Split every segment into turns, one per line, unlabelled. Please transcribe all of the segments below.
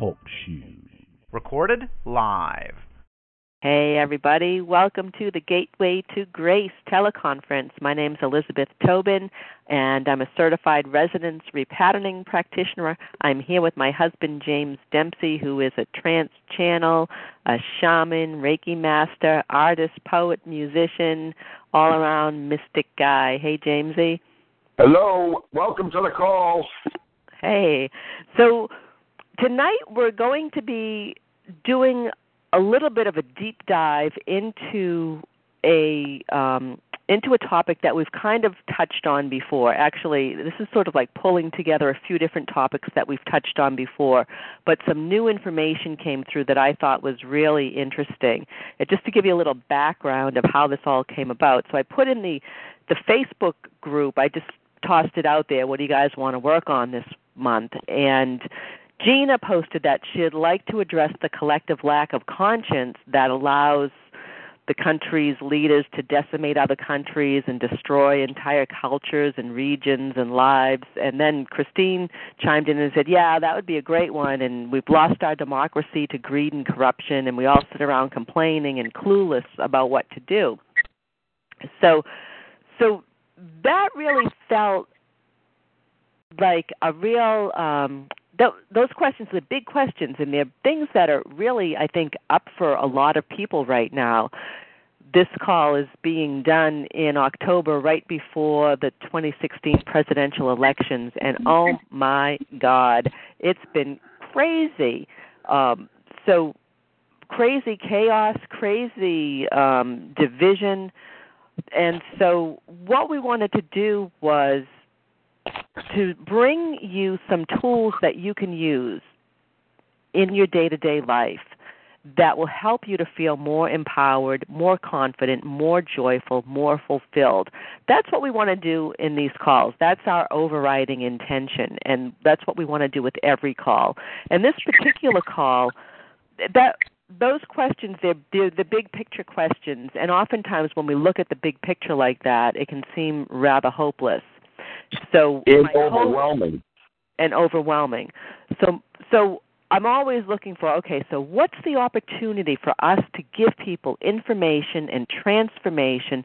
Talk Show.
Recorded live.
Hey, everybody. Welcome to the Gateway to Grace teleconference. My name is Elizabeth Tobin, and I'm a certified resonance repatterning practitioner. I'm here with my husband, James Dempsey, who is a trance channel, a shaman, Reiki master, artist, poet, musician, all around mystic guy. Hey, Jamesy.
Hello. Welcome to the call.
Hey. So, tonight we're going to be doing a little bit of a deep dive into a um, into a topic that we've kind of touched on before. Actually, this is sort of like pulling together a few different topics that we've touched on before, but some new information came through that I thought was really interesting. And just to give you a little background of how this all came about, so I put in the the Facebook group. I just tossed it out there. What do you guys want to work on this month? And Gina posted that she'd like to address the collective lack of conscience that allows the country's leaders to decimate other countries and destroy entire cultures and regions and lives. And then Christine chimed in and said, Yeah, that would be a great one. And we've lost our democracy to greed and corruption, and we all sit around complaining and clueless about what to do. So, so that really felt like a real um th- those questions are the big questions and they're things that are really i think up for a lot of people right now. This call is being done in october right before the 2016 presidential elections and oh my god it's been crazy. Um so crazy chaos crazy um division. And so what we wanted to do was to bring you some tools that you can use in your day to day life that will help you to feel more empowered, more confident, more joyful, more fulfilled. That's what we want to do in these calls. That's our overriding intention, and that's what we want to do with every call. And this particular call, that those questions they're, they're the big picture questions and oftentimes when we look at the big picture like that it can seem rather hopeless so
it's overwhelming.
And overwhelming. So so i'm always looking for okay so what's the opportunity for us to give people information and transformation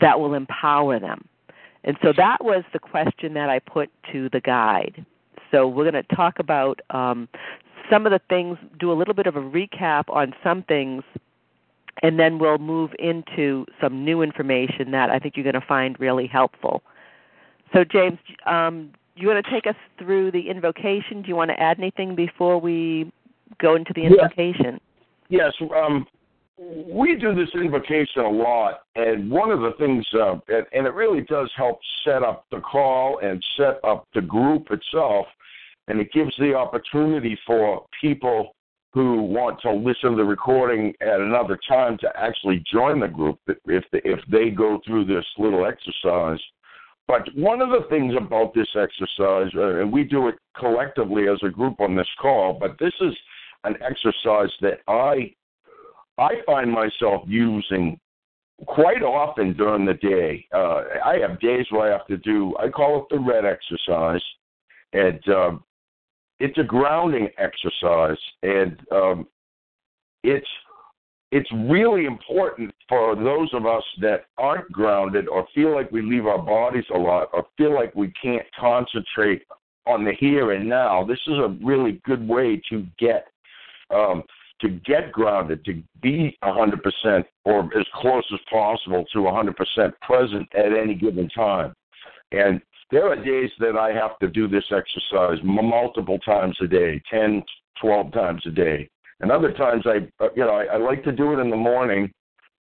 that will empower them? And so that was the question that i put to the guide. So we're going to talk about um, some of the things, do a little bit of a recap on some things, and then we'll move into some new information that I think you're going to find really helpful. So, James, um, you want to take us through the invocation? Do you want to add anything before we go into the invocation?
Yes. Um, we do this invocation a lot, and one of the things, uh, and, and it really does help set up the call and set up the group itself and it gives the opportunity for people who want to listen to the recording at another time to actually join the group if they, if they go through this little exercise. But one of the things about this exercise, uh, and we do it collectively as a group on this call, but this is an exercise that I I find myself using quite often during the day. Uh, I have days where I have to do I call it the red exercise, and um, it's a grounding exercise, and um, it's it's really important for those of us that aren't grounded or feel like we leave our bodies a lot or feel like we can't concentrate on the here and now. This is a really good way to get um, to get grounded, to be 100% or as close as possible to 100% present at any given time. And there are days that I have to do this exercise multiple times a day, 10, 12 times a day. And other times I, uh, you know, I, I like to do it in the morning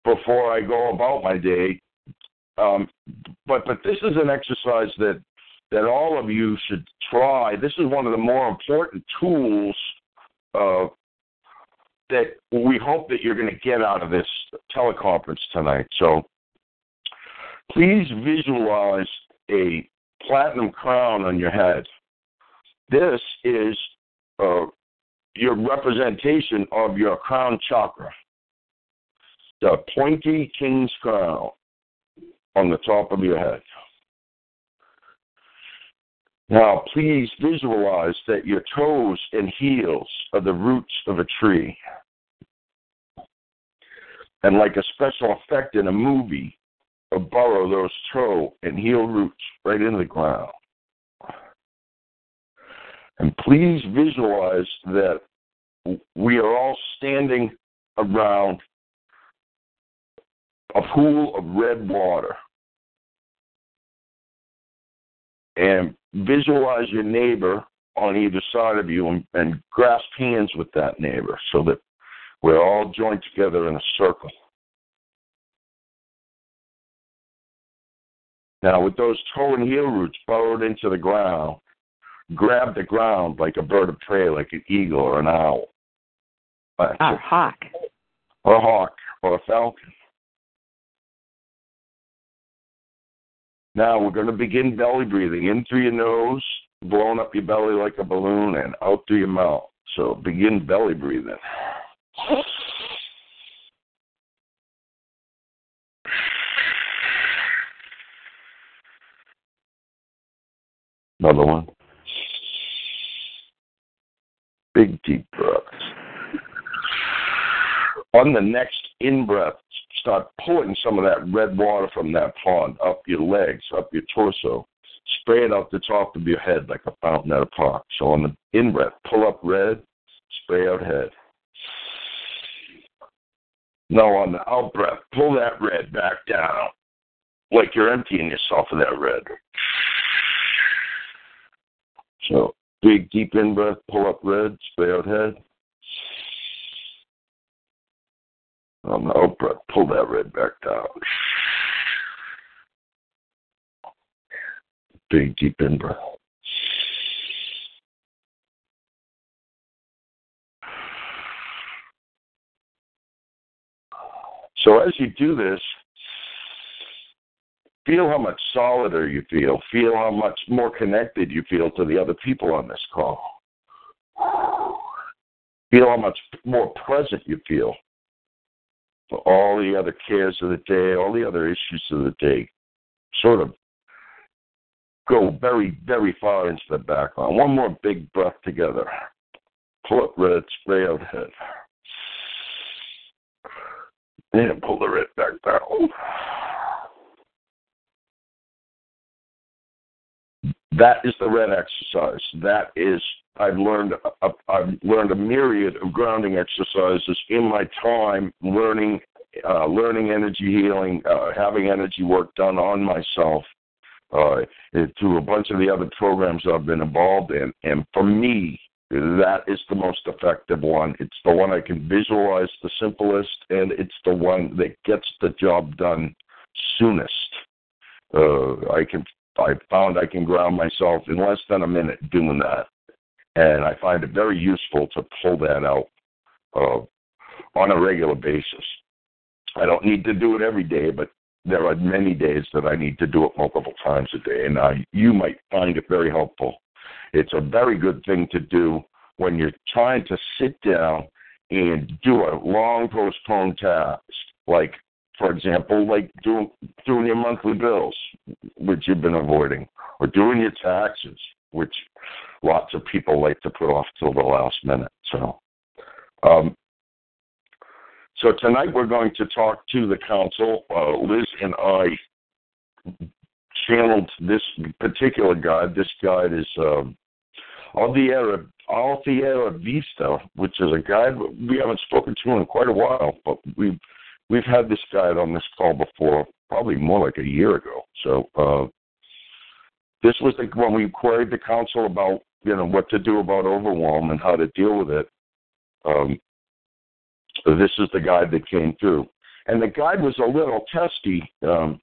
before I go about my day. Um, but but this is an exercise that that all of you should try. This is one of the more important tools uh, that we hope that you're going to get out of this teleconference tonight. So please visualize a platinum crown on your head. This is uh, your representation of your crown chakra, the pointy king's crown on the top of your head. Now, please visualize that your toes and heels are the roots of a tree. And like a special effect in a movie, burrow those toe and heel roots right into the ground. And please visualize that we are all standing around a pool of red water. And visualize your neighbor on either side of you and, and grasp hands with that neighbor so that we're all joined together in a circle. Now, with those toe and heel roots burrowed into the ground, grab the ground like a bird of prey, like an eagle or an owl.
Or a hawk.
Or a hawk, or a falcon. Now we're going to begin belly breathing in through your nose, blowing up your belly like a balloon, and out through your mouth. So begin belly breathing. Another one. Big deep breaths. On the next in breath, start pulling some of that red water from that pond up your legs, up your torso. Spray it out the top of your head like a fountain at a park. So on the in breath, pull up red, spray out head. Now on the out breath, pull that red back down like you're emptying yourself of that red. So big deep in breath, pull up red, spray out head. On the out oh, breath, pull that red back down. Big deep in breath. So as you do this, Feel how much solider you feel. Feel how much more connected you feel to the other people on this call. Feel how much more present you feel for all the other cares of the day, all the other issues of the day. Sort of go very, very far into the background. One more big breath together. Pull up red, spray out head. And pull the red back down. That is the red exercise. That is I've learned a, I've learned a myriad of grounding exercises in my time learning uh, learning energy healing, uh, having energy work done on myself uh, through a bunch of the other programs I've been involved in. And for me, that is the most effective one. It's the one I can visualize the simplest, and it's the one that gets the job done soonest. Uh, I can I found I can ground myself in less than a minute doing that. And I find it very useful to pull that out uh, on a regular basis. I don't need to do it every day, but there are many days that I need to do it multiple times a day, and I, you might find it very helpful. It's a very good thing to do when you're trying to sit down and do a long postponed task, like for example, like doing doing your monthly bills, which you've been avoiding, or doing your taxes, which lots of people like to put off till the last minute. So, um, so tonight we're going to talk to the council. Uh, Liz and I channeled this particular guide. This guide is um, Alfiera Vista, which is a guide we haven't spoken to in quite a while, but we've we've had this guide on this call before, probably more like a year ago. So uh, this was the, when we queried the council about you know what to do about overwhelm and how to deal with it. Um, this is the guide that came through, and the guide was a little testy. Um,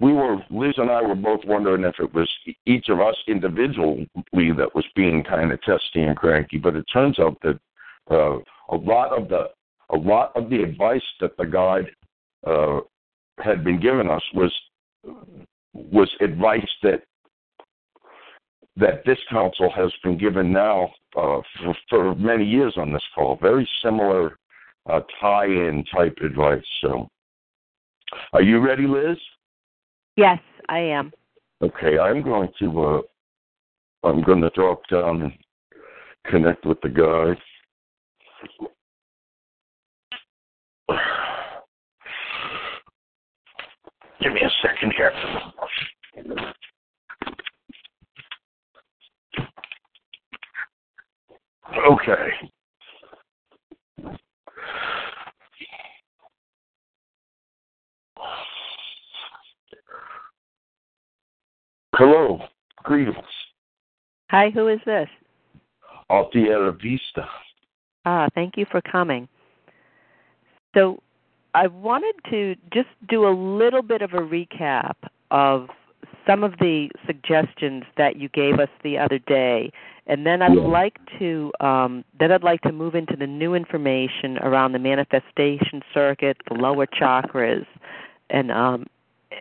we were Liz and I were both wondering if it was each of us individually that was being kind of testy and cranky, but it turns out that uh, a lot of the a lot of the advice that the guide uh, had been given us was was advice that that this council has been given now uh, for, for, many years on this call. Very similar uh, tie-in type advice. So, are you ready, Liz?
Yes, I am.
Okay, I'm going to uh, I'm going to drop down and connect with the guy. Give me a second here. Okay. Hello. Greetings.
Hi, who is this?
Altiera Vista.
Ah, thank you for coming. So, I wanted to just do a little bit of a recap of some of the suggestions that you gave us the other day, and then I'd like to um, then I'd like to move into the new information around the manifestation circuit, the lower chakras, and um,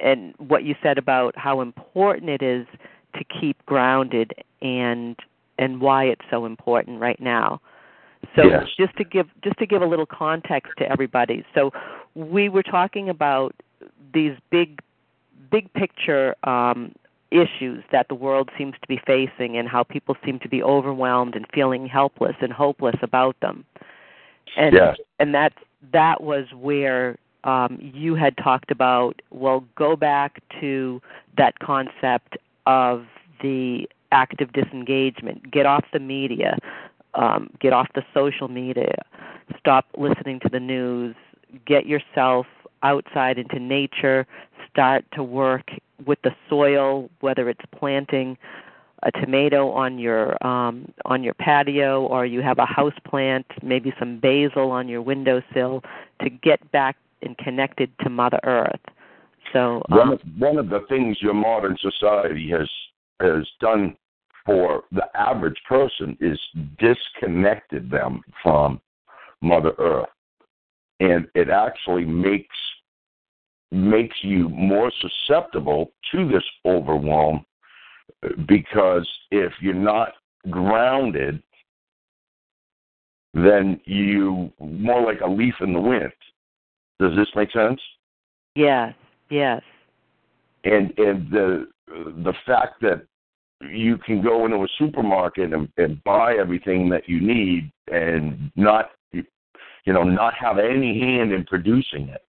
and what you said about how important it is to keep grounded and and why it's so important right now. So
Yes.
just to give just to give a little context to everybody. So we were talking about these big big picture um, issues that the world seems to be facing and how people seem to be overwhelmed and feeling helpless and hopeless about them. And
Yes.
and that that was where um, you had talked about well go back to that concept of the active disengagement get off the media um, get off the social media stop listening to the news get yourself outside into nature start to work with the soil whether it's planting a tomato on your um, on your patio or you have a house plant maybe some basil on your windowsill to get back and connected to mother earth. So
One
um,
of, one of the things your modern society has has done for the average person is disconnected them from Mother Earth, and it actually makes makes you more susceptible to this overwhelm because if you're not grounded, then you more like a leaf in the wind. Does this make sense?
yes yes
and and the the fact that you can go into a supermarket and, and buy everything that you need and not you know not have any hand in producing it.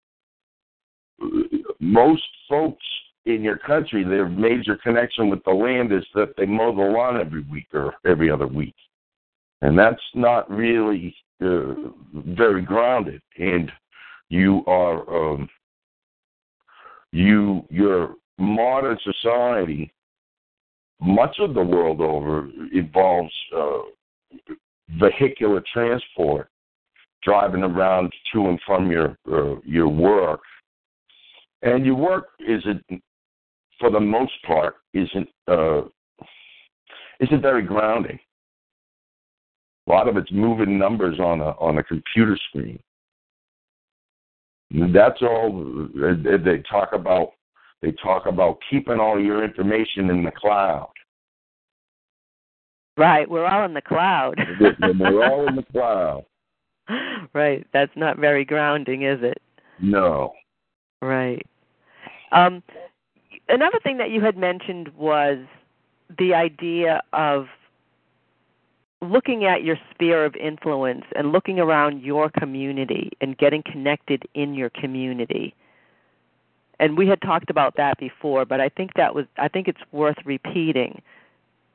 Most folks in your country their major connection with the land is that they mow the lawn every week or every other week. And that's not really uh, very grounded. And you are um, you your modern society much of the world over involves uh, vehicular transport driving around to and from your uh, your work and your work isn't for the most part isn't uh, isn't very grounding a lot of it's moving numbers on a on a computer screen that's all uh, they talk about. They talk about keeping all your information in the cloud.
right we're all in the cloud
We're all in the cloud.
right that's not very grounding is it
No.
Right. Um, another thing that you had mentioned was the idea of looking at your sphere of influence and looking around your community and getting connected in your community. And we had talked about that before, but I think that was I think it's worth repeating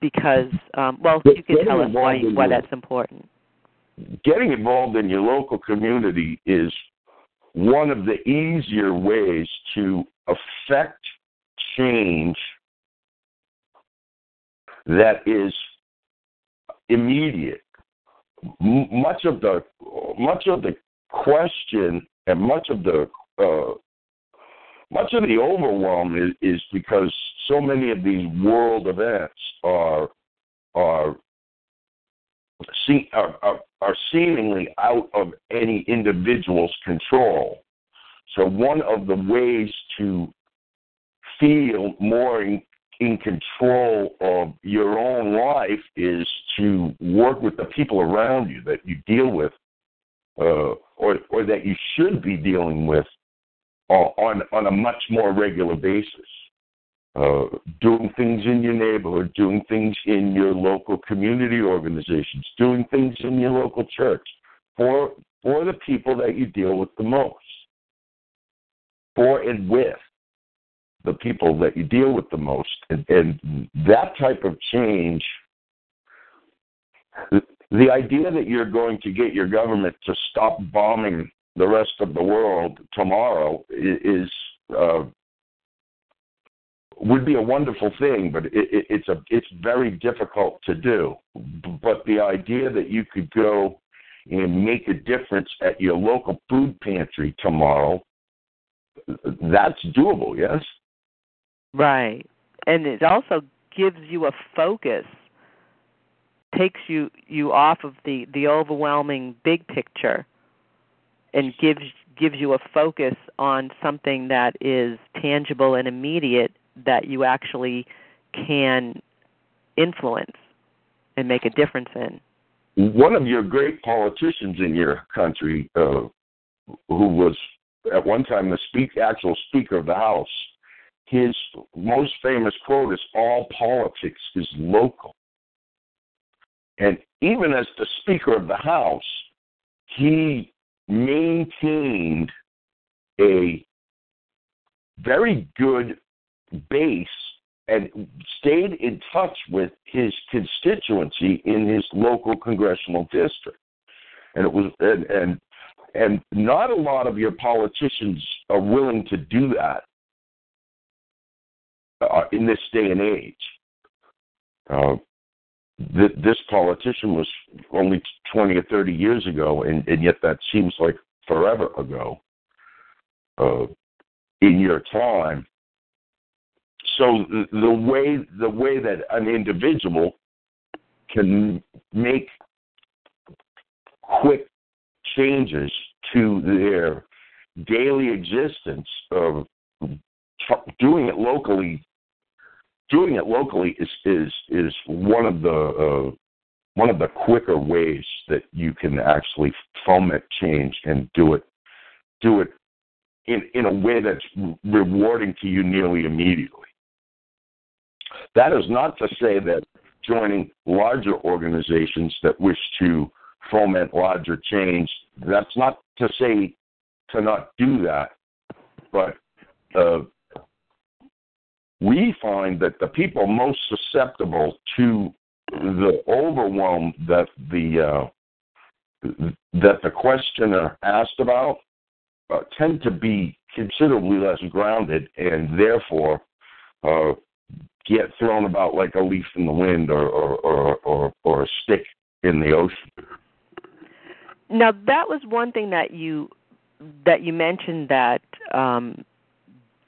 because um, well, you can tell us why why
your-
that's important.
Getting involved in your local community is one of the easier ways to affect change that is immediate. M- much of the much of the question and much of the uh, much of the overwhelm is, is because so many of these world events are are see, are, are are seemingly out of any individual's control. So one of the ways to feel more in, in control of your own life is to work with the people around you that you deal with, uh, or or that you should be dealing with on on a much more regular basis. uh, doing things in your neighborhood, doing things in your local community organizations, doing things in your local church for for the people that you deal with the most, for and with the people that you deal with the most, and, and that type of change. The idea that you're going to get your government to stop bombing the rest of the world tomorrow is uh, would be a wonderful thing, but it, it, it's a it's very difficult to do. But the idea that you could go and make a difference at your local food pantry tomorrow, that's doable. Yes.
Right, and it also gives you a focus, takes you you off of the the overwhelming big picture, and gives gives you a focus on something that is tangible and immediate that you actually can influence and make a difference in.
One of your great politicians in your country, uh, who was at one time the speak, actual Speaker of the House, his most famous quote is "All politics is local." And even as the Speaker of the House, he maintained a very good base and stayed in touch with his constituency in his local congressional district. And it was and and, and not a lot of your politicians are willing to do that uh, in this day and age. Uh, th- this politician was only 20 or 30 years ago, and, and yet that seems like forever ago uh, in your time. So the, the way the way that an individual can make quick changes to their daily existence of doing it locally doing it locally is is is one of the uh, one of the quicker ways that you can actually foment change and do it do it in in a way that's rewarding to you nearly immediately. That is not to say that joining larger organizations that wish to foment larger change, that's not to say to not do that, but uh, we find that the people most susceptible to the overwhelm that the uh, that the questioner asked about uh, tend to be considerably less grounded and therefore uh, get thrown about like a leaf in the wind or or or or, or a stick in the ocean.
Now that was one thing that you that you mentioned that um,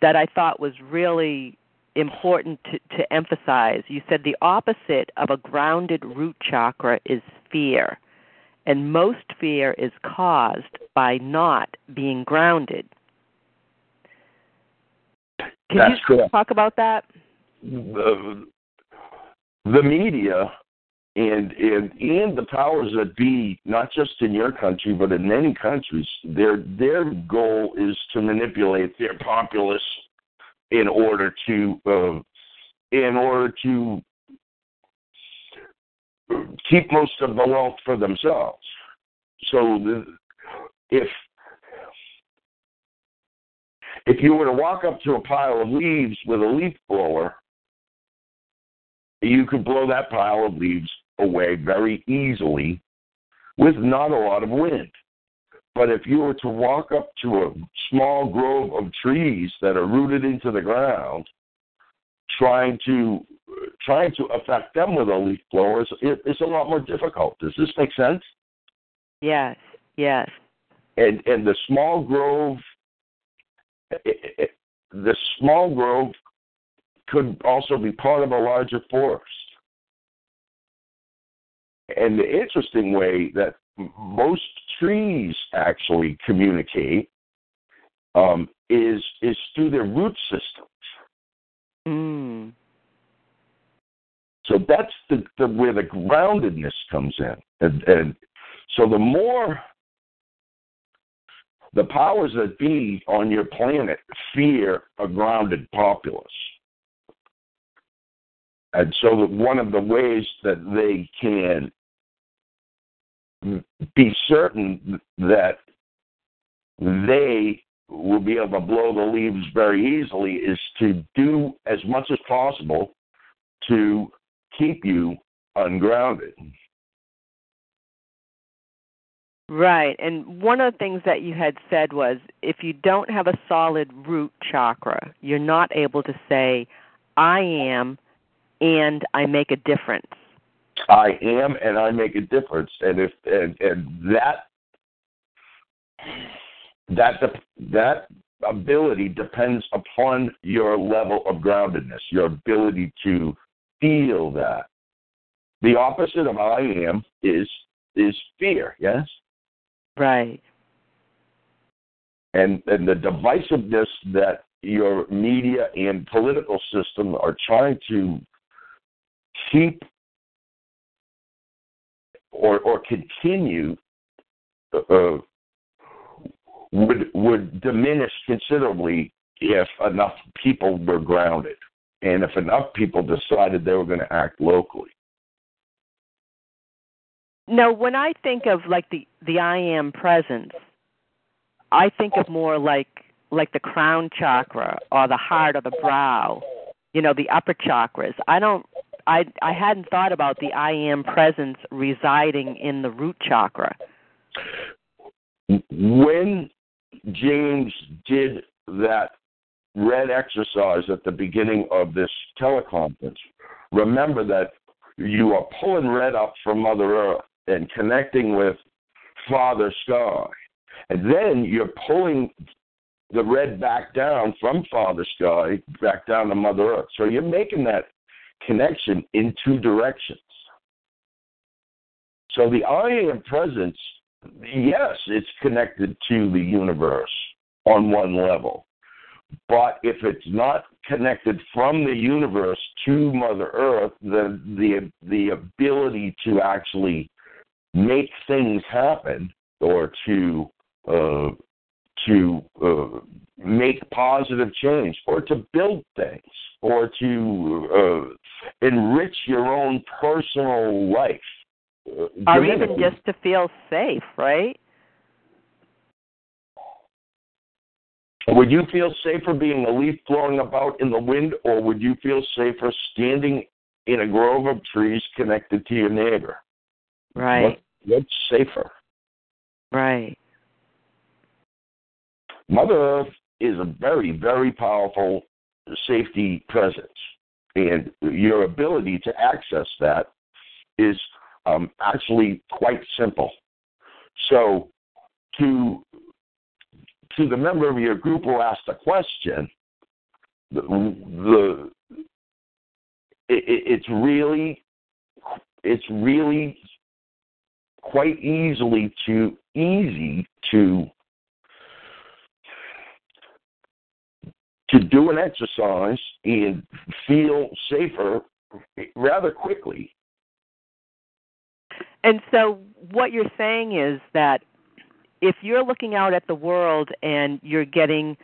that I thought was really important to, to emphasize. You said the opposite of a grounded root chakra is fear, and most fear is caused by not being grounded. Can
That's
you
correct.
talk about that?
the, the media and and and the powers that be, not just in your country but in many countries, their their goal is to manipulate their populace in order to uh, in order to keep most of the wealth for themselves. So if if you were to walk up to a pile of leaves with a leaf blower you could blow that pile of leaves away very easily with not a lot of wind. But if you were to walk up to a small grove of trees that are rooted into the ground, trying to trying to affect them with a leaf blower is it's a lot more difficult. Does this make sense?
Yes. Yes.
And and the small grove, it, it, the small grove could also be part of a larger forest. And the interesting way that most trees actually communicate um, is is through their root systems.
Mm.
So that's the, the where the groundedness comes in, and, and so the more the powers that be on your planet fear a grounded populace And so that one of the ways that they can be certain that they will be able to blow the leaves very easily is to do as much as possible to keep you ungrounded.
Right. And one of the things that you had said was if you don't have a solid root chakra, you're not able to say, I am and I make a difference.
I am and I make a difference. And if and, and that that that ability depends upon your level of groundedness, your ability to feel that. The opposite of I am is is fear, yes?
Right.
And and the divisiveness that your media and political system are trying to keep or or continue uh, would would diminish considerably if enough people were grounded and if enough people decided they were going to act locally.
No, when I think of like the the I am presence, I think of more like like the crown chakra or the heart or the brow, you know, the upper chakras. I don't I I hadn't thought about the I am presence residing in the root chakra.
When James did that red exercise at the beginning of this teleconference, remember that you are pulling red up from Mother Earth and connecting with Father Sky. And then you're pulling the red back down from Father Sky back down to Mother Earth. So you're making that connection in two directions. So the I am presence, yes, it's connected to the universe on one level. But if it's not connected from the universe to Mother Earth, then the the ability to actually make things happen or to uh, to uh, make positive change or to build things or to uh, enrich your own personal life.
Or even just to feel safe, right?
Would you feel safer being a leaf blowing about in the wind, or would you feel safer standing in a grove of trees connected to your neighbor?
Right.
What, what's safer?
Right.
Mother Earth is a very, very powerful safety presence, and your ability to access that is um, actually quite simple. So, to to the member of your group who asked the question, the, the it, it's really it's really quite easily to easy to to do an exercise and feel safer rather quickly.
And so, what you're saying is that if you're looking out at the world and you're getting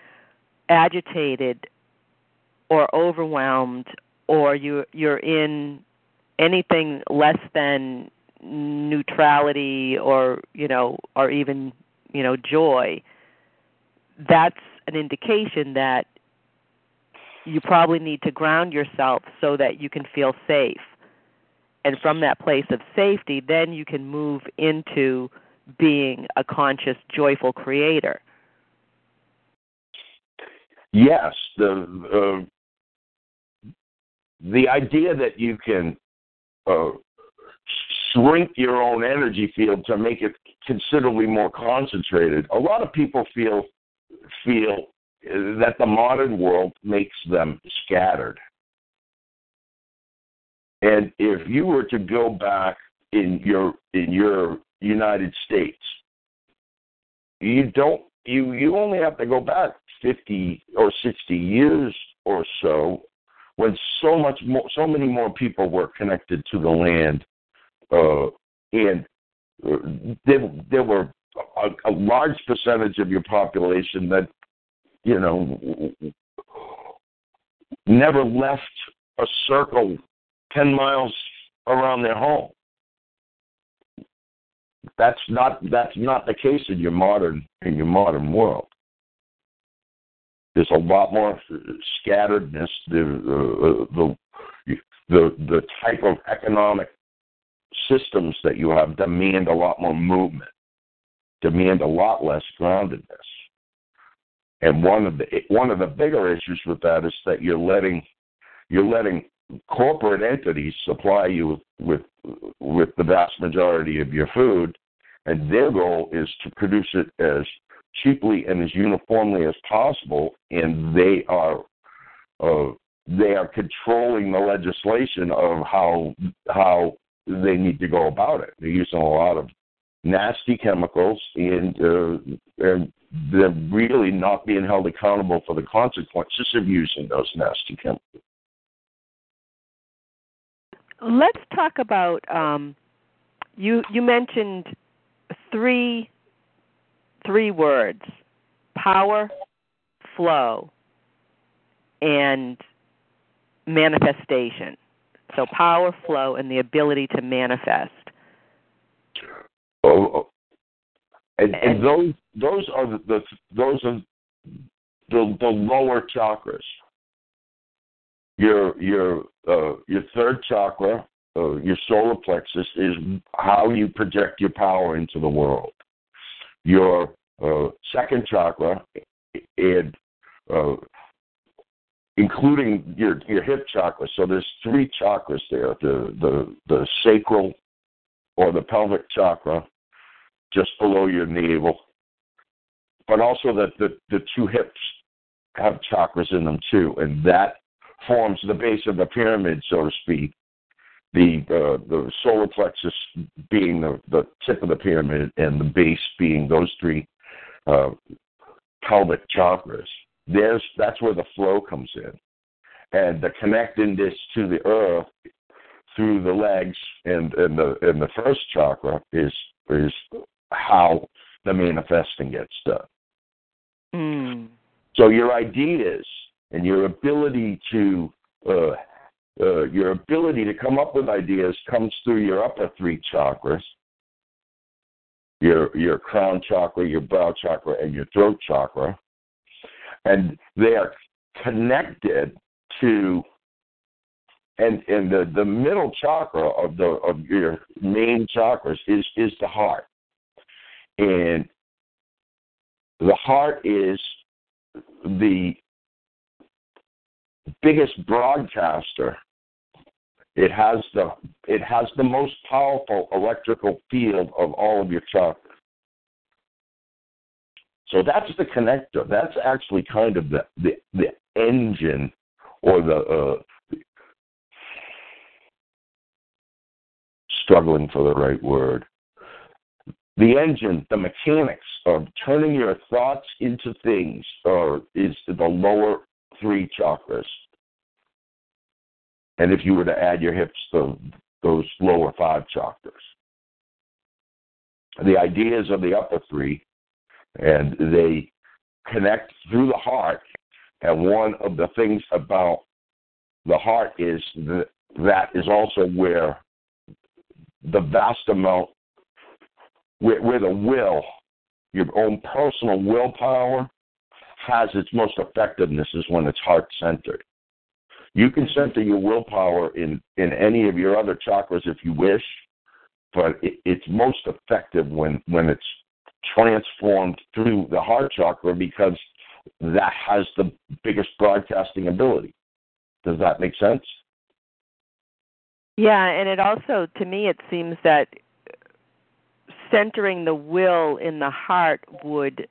agitated or overwhelmed or you you're in anything less than neutrality or you know or even you know joy that's an indication that you probably need to ground yourself so that you can feel safe. And from that place of safety, then you can move into being a conscious, joyful creator.
Yes, the uh, the idea that you can uh, shrink your own energy field to make it considerably more concentrated. A lot of people feel feel that the modern world makes them scattered. And if you were to go back in your in your United States, you don't you you only have to go back 50 or 60 years or so when so much more so many more people were connected to the land uh, and uh, there there were a, a large percentage of your population that you know, never left a circle ten miles around their home. That's not that's not the case in your modern in your modern world. There's a lot more scatteredness. The the the the type of economic systems that you have demand a lot more movement, demand a lot less groundedness. And one of the one of the bigger issues with that is that you're letting you're letting corporate entities supply you with with the vast majority of your food, and their goal is to produce it as cheaply and as uniformly as possible, and they are uh, they are controlling the legislation of how how they need to go about it. They're using a lot of nasty chemicals, and uh, and they're really not being held accountable for the consequences of using those nasty chemicals.
Let's talk about um, you. You mentioned three three words: power, flow, and manifestation. So power, flow, and the ability to manifest.
And, and those those are the, the those are the the lower chakras. Your your uh, your third chakra, uh, your solar plexus, is how you project your power into the world. Your uh, second chakra, it, uh, including your your hip chakra. So there's three chakras there: the the the sacral or the pelvic chakra, just below your navel, but also that the the two hips have chakras in them too, and that forms the base of the pyramid, so to speak. The uh, the solar plexus being the the tip of the pyramid, and the base being those three uh, pelvic chakras. There's that's where the flow comes in, and the connecting this to the earth through the legs and and the and the first chakra is is how the manifesting gets done.
Mm.
So your ideas and your ability to uh, uh, your ability to come up with ideas comes through your upper three chakras, your your crown chakra, your brow chakra, and your throat chakra, and they are connected to and and the the middle chakra of the of your main chakras is is the heart and the heart is the biggest broadcaster. It has the it has the most powerful electrical field of all of your chakras. So that's the connector. That's actually kind of the the, the engine or the uh, struggling for the right word. The engine, the mechanics of turning your thoughts into things, or is the lower three chakras. And if you were to add your hips, to those lower five chakras. The ideas of the upper three, and they connect through the heart. And one of the things about the heart is that that is also where the vast amount, where, where the will, your own personal willpower, has its most effectiveness is when it's heart centered. You can center your willpower in, in any of your other chakras if you wish, but it, it's most effective when, when it's transformed through the heart chakra because that has the biggest broadcasting ability. Does that make sense?
Yeah, and it also, to me, it seems that centering the will in the heart would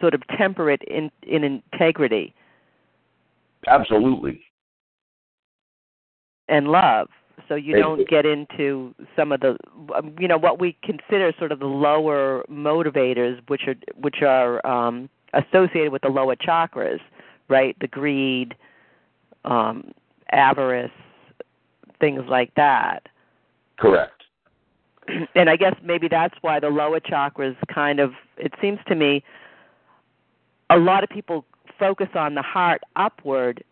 sort of temper it in in integrity.
Absolutely.
And love. So you don't get into some of the um, you know what we consider sort of the lower motivators which are which are um associated with the lower chakras, right? The greed, um avarice, things like that.
Correct.
And I guess maybe that's why the lower chakras kind of it seems to me a lot of people focus on the heart upward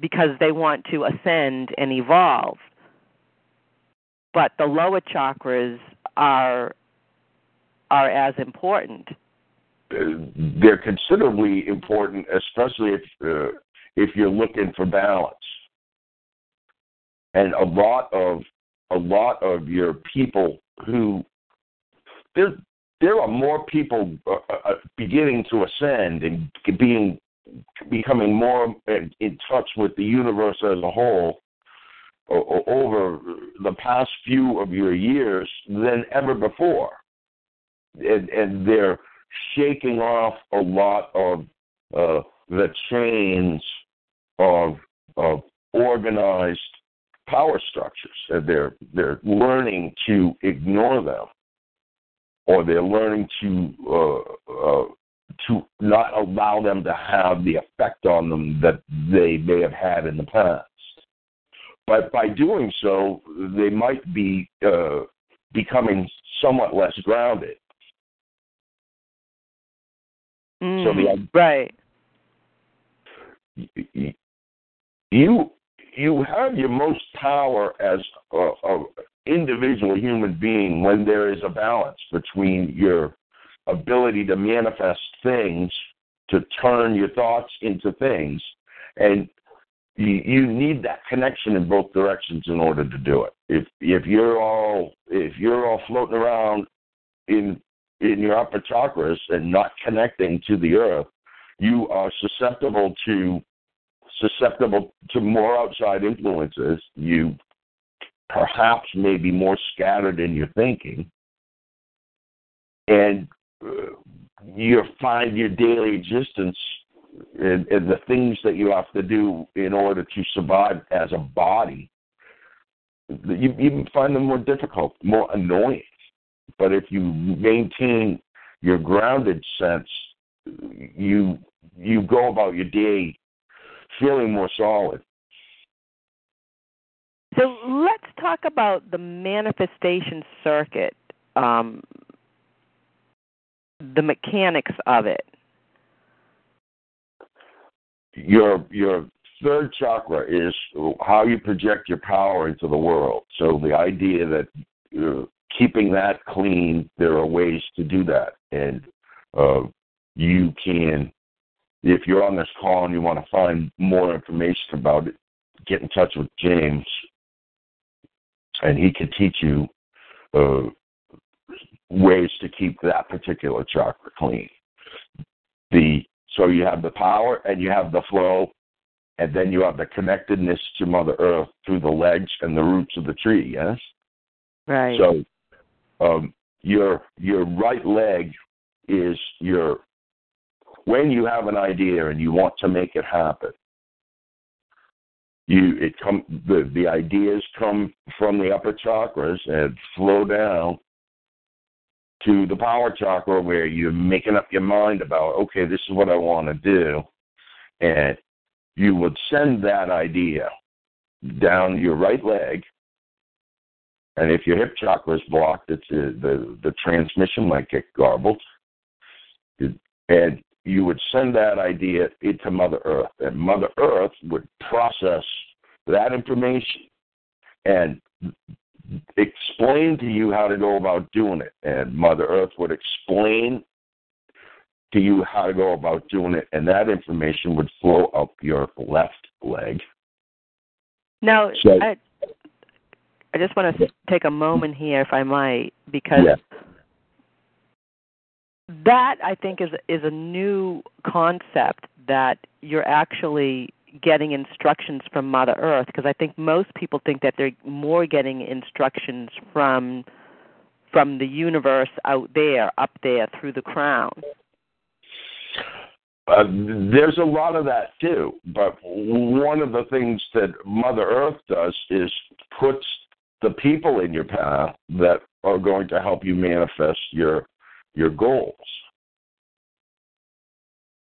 because they want to ascend and evolve. but the lower chakras are are as important.
Uh, they're considerably important, especially if uh, if you're looking for balance. And a lot of a lot of your people who there there are more people uh, uh, uh beginning to ascend and being becoming more in touch with the universe as a whole over the past few of your years than ever before. And, and they're shaking off a lot of uh, the chains of, of organized power structures. And they're, they're learning to ignore them, or they're learning to uh, uh, to not allow them to have the effect on them that they may have had in the past. But by doing so, they might be uh, becoming somewhat less grounded.
Mm,
so the
right.
You you have your most power as a, a individual human being when there is a balance between your ability to manifest things, to turn your thoughts into things, and you, you need that connection in both directions in order to do it. If if you're all if you're all floating around in in your upper chakras and not connecting to the earth, you are susceptible to susceptible to more outside influences. You perhaps may be more scattered in your thinking, and uh, you find your daily existence and, and the things that you have to do in order to survive as a body, you, you find them more difficult, more annoying. But if you maintain your grounded sense, you you go about your day feeling more solid.
So let's talk about the manifestation circuit, um, the mechanics of it
your your third chakra is how you project your power into the world. So the idea that uh, keeping that clean, there are ways to do that, and uh, you can, if you're on this call and you want to find more information about it, get in touch with James, and he can teach you uh, ways to keep that particular chakra clean. The so you have the power and you have the flow, and then you have the connectedness to Mother Earth through the legs and the roots of the tree. Yes.
Right.
So um, your your right leg is your when you have an idea and you want to make it happen. You it come the the ideas come from the upper chakras and flow down to the power chakra where you're making up your mind about, okay, this is what I want to do. And you would send that idea down your right leg. And if your hip chakra is blocked, it's uh, the, the transmission might get garbled. And you would send that idea into Mother Earth, and Mother Earth would process that information and explain to you how to go about doing it. And Mother Earth would explain to you how to go about doing it, and that information would flow up your left leg.
Now, so, I, I just want to take a moment here, if I might, because
yeah.
That I think is is a new concept that you're actually getting instructions from Mother Earth because I think most people think that they're more getting instructions from from the universe out there, up there through the crown.
Uh, there's a lot of that too, but one of the things that Mother Earth does is puts the people in your path that are going to help you manifest your your goals.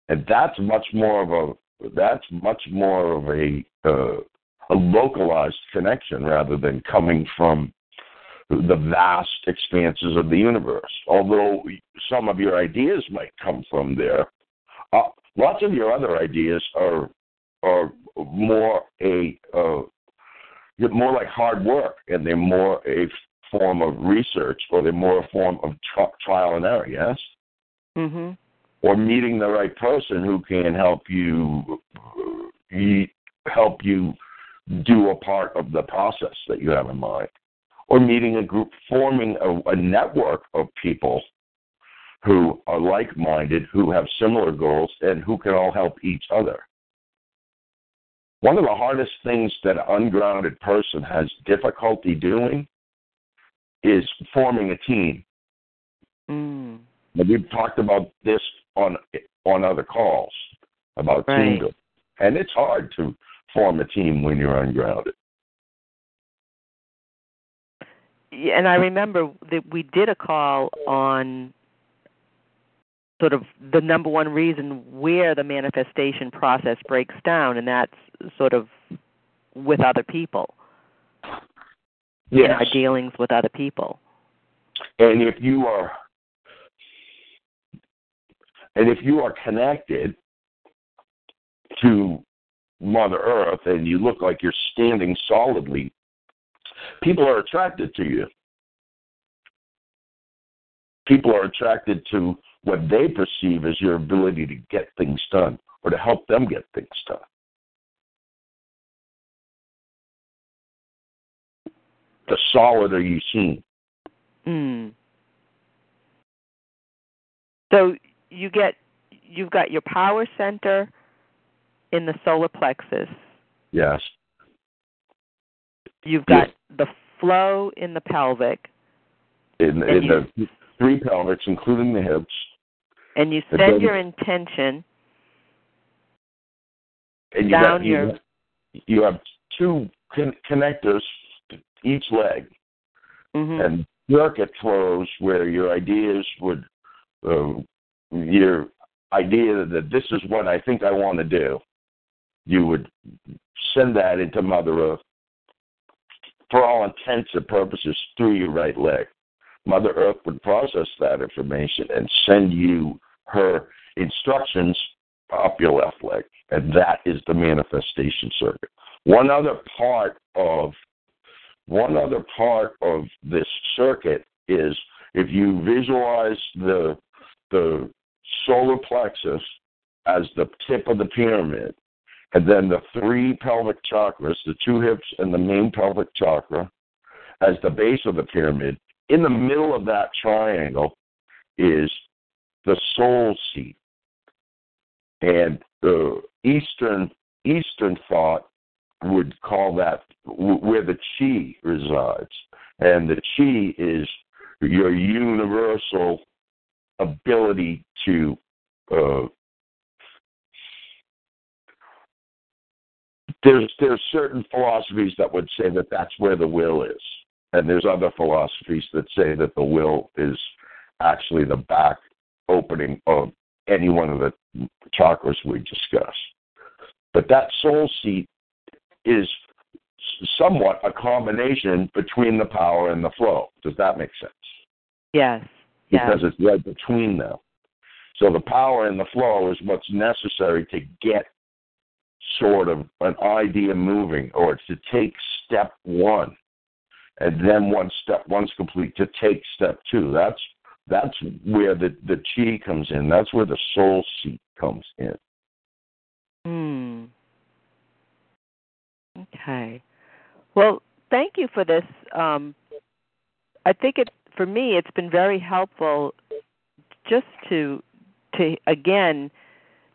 And that's much more of a that's much more of a uh, a localized connection rather than coming from the vast expanses of the universe. Although some of your ideas might come from there, uh, lots of your other ideas are are more a uh, more like hard work, and they're more a form of research, or they're more form of tri- trial and error. Yes.
Mhm.
Or meeting the right person who can help you, help you do a part of the process that you have in mind, or meeting a group, forming a, a network of people who are like minded, who have similar goals, and who can all help each other. One of the hardest things that an ungrounded person has difficulty doing is forming a team.
Mm.
And we've talked about this on on other calls about
Right.
team building. And it's hard to form a team when you're ungrounded.
Yeah, and I remember that we did a call on sort of the number one reason where the manifestation process breaks down, and that's sort of with other people in our dealings with other people.
And if you are and if you are connected to Mother Earth and you look like you're standing solidly, people are attracted to you. People are attracted to what they perceive as your ability to get things done or to help them get things done. The solider you seem.
Mm. So you get you've got your power center in the solar plexus.
Yes.
You've got the flow in the pelvic,
In, in the three pelvics, including the hips.
and you
then-
your intention
And you
down
got, you,
your
you have two con- connectors to each leg,
mhm.
and circuit flows where your ideas would, uh, your idea that this is what I think I want to do, you would send that into Mother Earth for all intents and purposes through your right leg. Mother Earth would process that information and send you her instructions up your left leg. And that is the manifestation circuit. One other part of one other part of this circuit is if you visualize the the solar plexus as the tip of the pyramid, and then the three pelvic chakras, the two hips and the main pelvic chakra, as the base of the pyramid. In the middle of that triangle is the soul seat. And the Eastern Eastern thought would call that where the chi resides, and the chi is your universal ability to uh, there's there's certain philosophies that would say that that's where the will is, and there's other philosophies that say that the will is actually the back opening of any one of the chakras we discuss. But that soul seat is somewhat a combination between the power and the flow. Does that make sense?
Yes. Yes.
Because it's right between them. So the power and the flow is what's necessary to get sort of an idea moving or to take step one. And then once step one's complete, to take step two. That's that's where the, the chi comes in. That's where the soul seat comes in.
Hmm. Okay. Well, thank you for this. Um, I think it for me it's been very helpful just to to again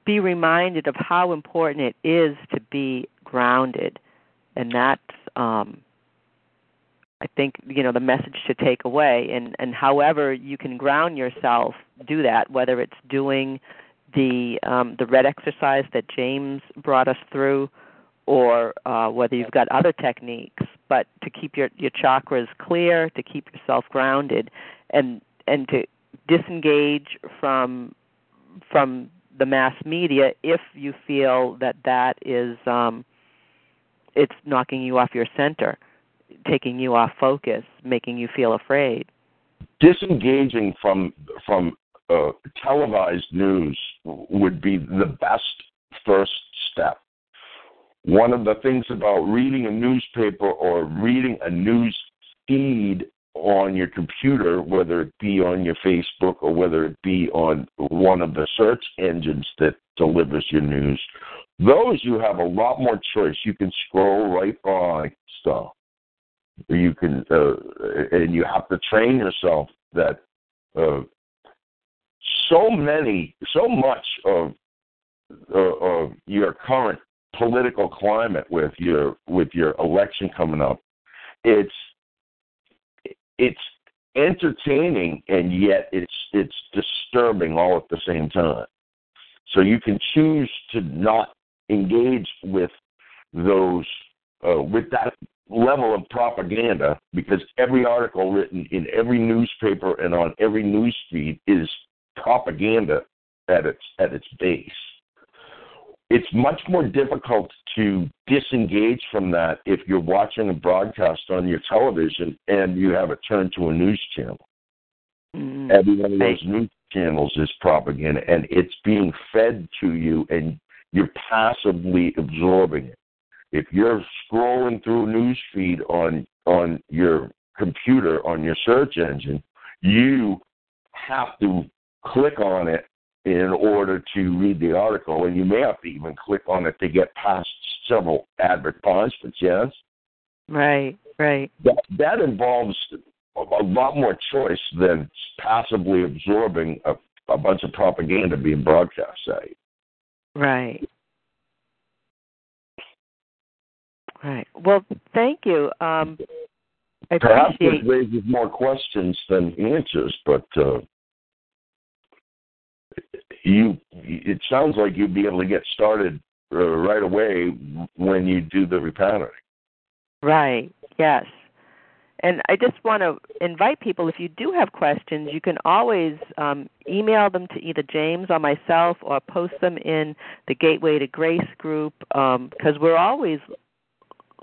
be reminded of how important it is to be grounded, and that's um, I think you know the message to take away. And and however you can ground yourself, do that. Whether it's doing the um, the red exercise that James brought us through, or uh, whether you've got other techniques, but to keep your your chakras clear, to keep yourself grounded, and and to disengage from from the mass media if you feel that that is um, it's knocking you off your center, taking you off focus, making you feel afraid.
Disengaging from from uh, televised news would be the best first step. One of the things about reading a newspaper or reading a news feed on your computer, whether it be on your Facebook or whether it be on one of the search engines that delivers your news, those you have a lot more choice. You can scroll right by stuff. You can, uh, and you have to train yourself that uh, so many, so much of uh, of your current political climate with your with your election coming up, it's it's entertaining and yet it's it's disturbing all at the same time. So you can choose to not engage with those uh, with that level of propaganda because every article written in every newspaper and on every news feed is propaganda at its at its base. It's much more difficult to disengage from that if you're watching a broadcast on your television and you have it turned to a news channel. Mm-hmm. Every one of those news channels is propaganda, and it's being fed to you, and you're passively absorbing it. If you're scrolling through a news feed on on your computer on your search engine, you have to click on it in order to read the article, and you may have to even click on it to get past several advertisements. Yes,
right, right.
That that involves a lot more choice than passively absorbing a, a bunch of propaganda being broadcast at you.
Right. Right. Well, thank you. Um, I
Perhaps
appreciate...
it raises more questions than answers, but uh, you it sounds like you'd be able to get started uh, right away when you do the repatterning.
Right. Yes. And I just want to invite people if you do have questions, you can always um, email them to either James or myself or post them in the Gateway to Grace group because um, we're always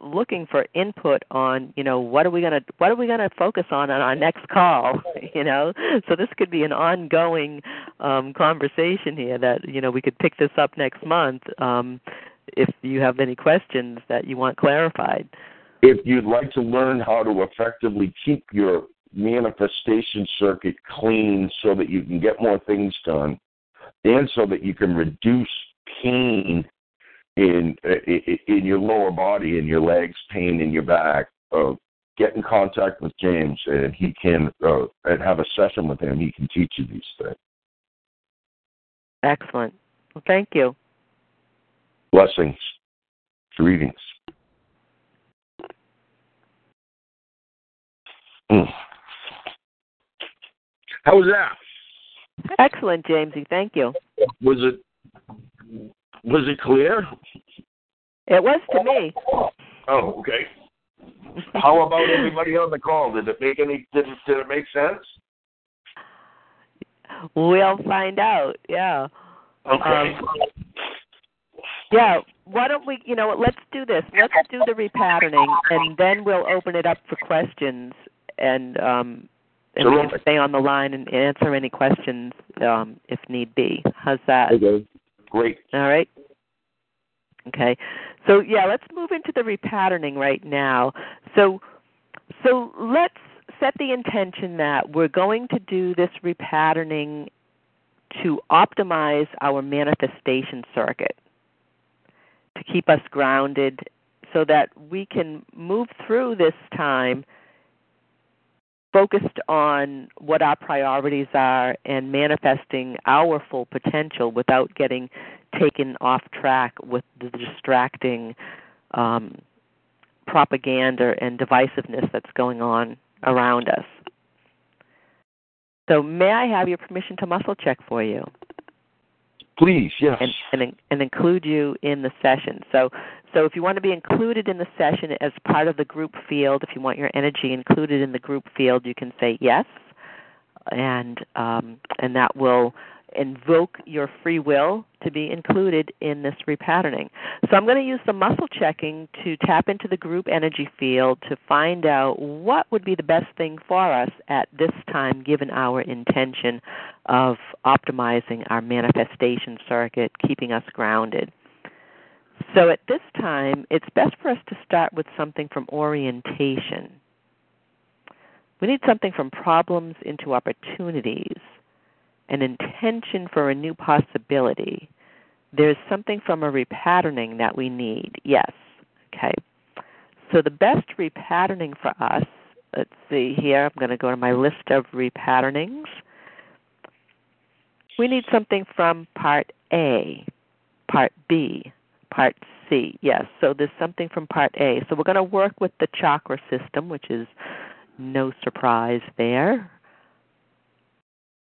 looking for input on you know what are we going to what are we going to focus on on our next call you know? So this could be an ongoing um conversation here that you know we could pick this up next month um if you have any questions that you want clarified.
If you'd like to learn how to effectively keep your manifestation circuit clean so that you can get more things done and so that you can reduce pain in in your lower body, in your legs, pain in your back, uh, get in contact with James, and he can uh, and have a session with him. He can teach you these things.
Excellent. Well, thank you.
Blessings. Greetings. Mm. How was that?
Excellent, Jamesy. Thank you.
Was it was it clear?
It was to me.
Oh, okay. How about everybody on the call? Did it make any? Did it, did it make sense?
We'll find out. Yeah.
Okay. Um,
yeah. Why don't we? You know, let's do this. Let's do the repatterning, and then we'll open it up for questions, and um, and we can stay on the line and answer any questions um, if need be. How's that?
Okay. Great.
All right. Okay. So yeah, let's move into the repatterning right now. So so let's set the intention that we're going to do this repatterning to optimize our manifestation circuit to keep us grounded so that we can move through this time focused on what our priorities are and manifesting our full potential without getting taken off track with the distracting um, propaganda and divisiveness that's going on around us. So, may I have your permission to muscle check for you?
Please, yes.
And, and, and include you in the session. So, so if you want to be included in the session as part of the group field, if you want your energy included in the group field, you can say yes, and um, and that will invoke your free will to be included in this repatterning. So I'm going to use the muscle checking to tap into the group energy field to find out what would be the best thing for us at this time given our intention of optimizing our manifestation circuit, keeping us grounded. So at this time, it's best for us to start with something from orientation. We need something from problems into opportunities, an intention for a new possibility. There's something from a repatterning that we need. Yes. Okay. So the best repatterning for us, let's see here, I'm going to go to my list of repatternings. We need something from part A, part B, part C. Yes, so there's something from part A. So we're going to work with the chakra system, which is no surprise there.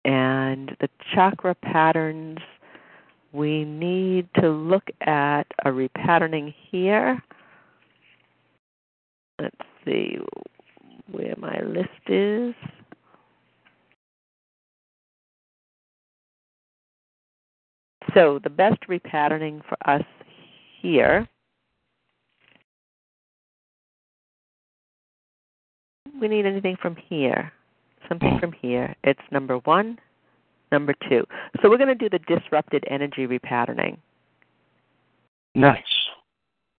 And the chakra patterns, we need to look at a repatterning here. Let's see where my list is. So the best repatterning for us here we need anything from here. Something from here. It's number one, number two. So we're going to do the disrupted energy repatterning.
Nice.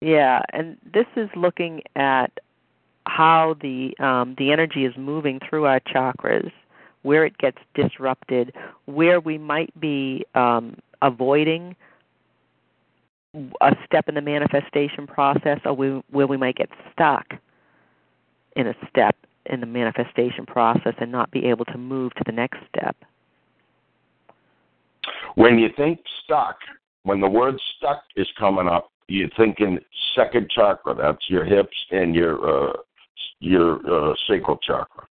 Yeah, and this is looking at how the um, the energy is moving through our chakras, where it gets disrupted, where we might be um, avoiding a step in the manifestation process, or we, where we might get stuck in a step in the manifestation process and not be able to move to the next step.
When you think stuck, when the word stuck is coming up, you're thinking second chakra. That's your hips and your uh, your uh, sacral chakra.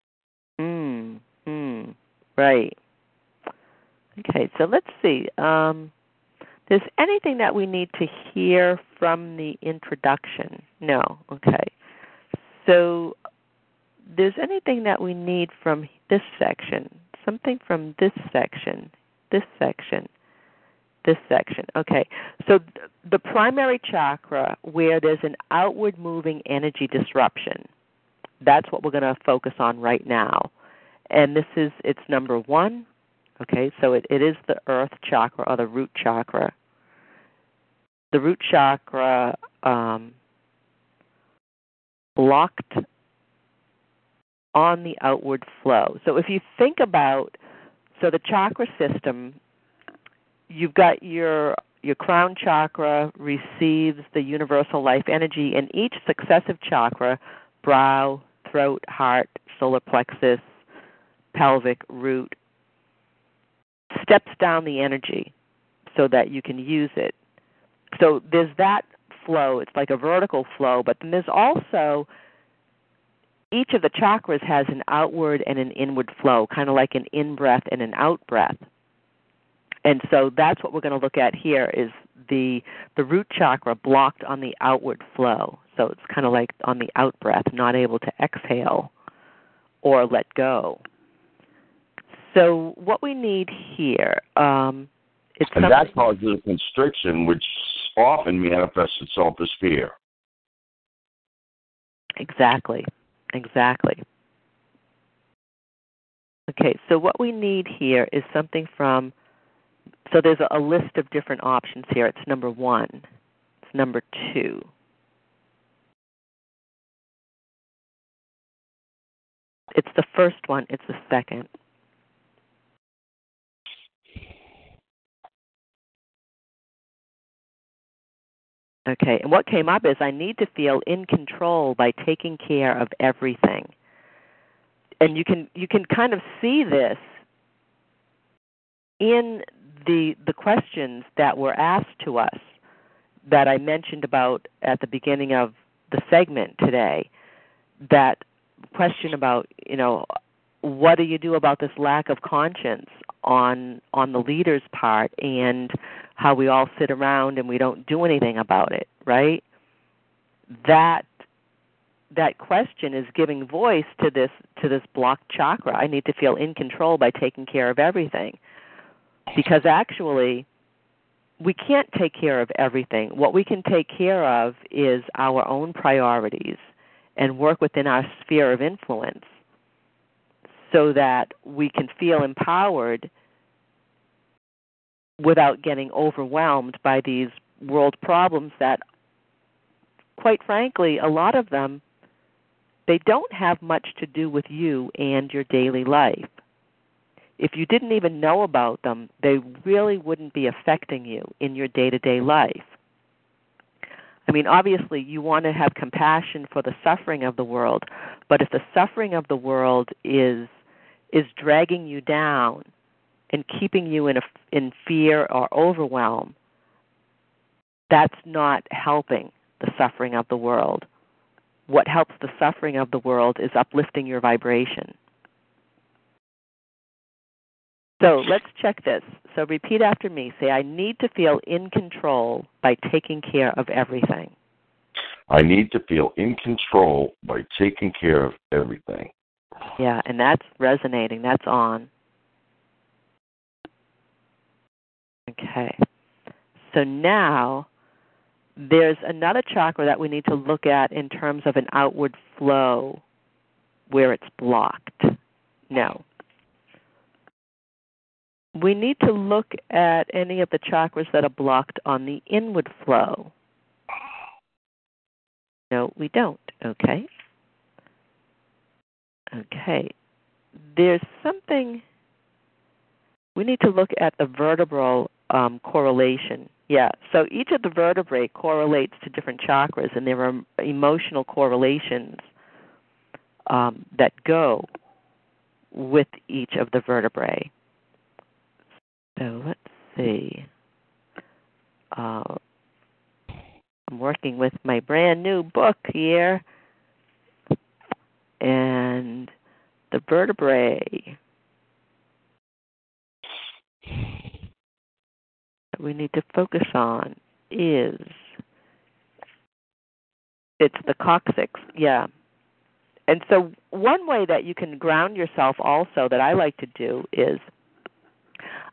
Hmm. Hmm. Right. Okay. So let's see. Um, there's anything that we need to hear from the introduction? No. Okay. So there's anything that we need from this section, something from this section, this section, this section. Okay. So the primary chakra where there's an outward moving energy disruption. That's what we're going to focus on right now. And this is it's number 1. Okay, so it, it is the earth chakra or the root chakra. The root chakra um, blocked on the outward flow. So if you think about so the chakra system, you've got your your crown chakra receives the universal life energy and each successive chakra, brow, throat, heart, solar plexus, pelvic, root, steps down the energy so that you can use it. So there's that flow, it's like a vertical flow, but then there's also each of the chakras has an outward and an inward flow, kind of like an in breath and an out breath. And so that's what we're going to look at here is the the root chakra blocked on the outward flow. So it's kind of like on the out breath, not able to exhale or let go. So what we need here, um, it's
and that causes a constriction, which often manifests itself as fear.
Exactly. Exactly. Okay, so what we need here is something from, so there's a, a list of different options here. It's number one, it's number two. It's the first one, it's the second. Okay, and what came up is I need to feel in control by taking care of everything. And you can you can kind of see this in the the questions that were asked to us that I mentioned about at the beginning of the segment today. That question about, you know, what do you do about this lack of conscience on on the leader's part and how we all sit around and we don't do anything about it, right? That that question is giving voice to this to this blocked chakra. I need to feel in control by taking care of everything. Because actually we can't take care of everything. What we can take care of is our own priorities and work within our sphere of influence so that we can feel empowered without getting overwhelmed by these world problems that quite frankly, a lot of them they don't have much to do with you and your daily life. If you didn't even know about them, they really wouldn't be affecting you in your day-to-day life. I mean, obviously, you want to have compassion for the suffering of the world, but if the suffering of the world is is dragging you down and keeping you in a, in fear or overwhelm, that's not helping the suffering of the world. What helps the suffering of the world is uplifting your vibration. So let's check this. So repeat after me. Say, I need to feel in control by taking care of everything.
I need to feel in control by taking care of everything.
Yeah, and that's resonating. That's on. Okay. So now there's another chakra that we need to look at in terms of an outward flow where it's blocked. No we need to look at any of the chakras that are blocked on the inward flow. No, we don't. Okay. Okay. There's something we need to look at the vertebral um, correlation. Yeah. So each of the vertebrae correlates to different chakras, and there are emotional correlations um, that go with each of the vertebrae. So let's see. Uh, I'm working with my brand new book here, and the vertebrae that we need to focus on is it's the coccyx, yeah. And so one way that you can ground yourself also that I like to do is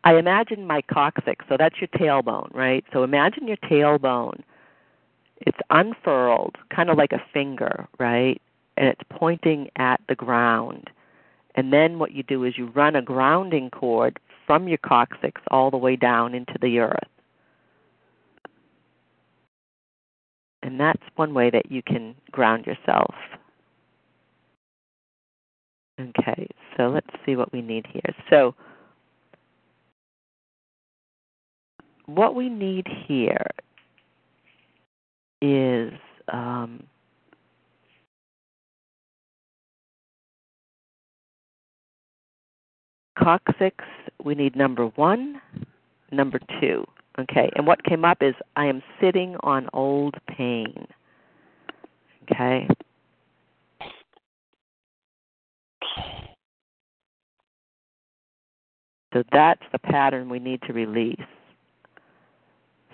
I imagine my coccyx, so that's your tailbone, right? So imagine your tailbone. It's unfurled, kind of like a finger, right? And it's pointing at the ground. And then what you do is you run a grounding cord from your coccyx all the way down into the earth. And that's one way that you can ground yourself. Okay, so let's see what we need here. So what we need here is um, coccyx. We need number one, number two. Okay, and what came up is I am sitting on old pain. Okay. So that's the pattern we need to release.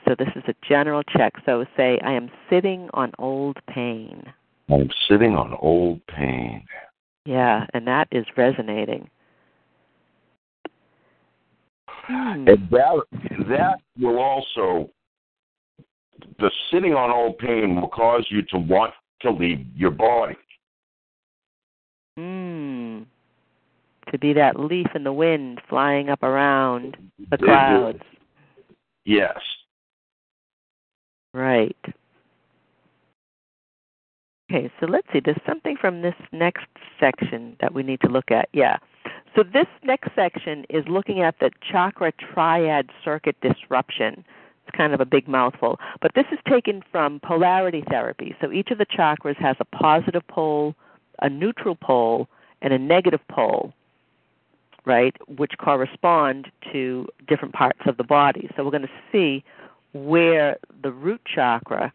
So this is a general check. So say, I am sitting on old pain.
I'm sitting on old pain.
Yeah, and that is resonating. Hmm.
And that that will also the sitting on old pain will cause you to want to leave your body.
Hmm. To be that leaf in the wind flying up around the clouds.
Yes.
Right. Okay, so let's see. There's something from this next section that we need to look at. Yeah. So this next section is looking at the chakra triad circuit disruption. It's kind of a big mouthful, but this is taken from polarity therapy. So each of the chakras has a positive pole, a neutral pole, and a negative pole, right, which correspond to different parts of the body. So we're going to see where the root chakra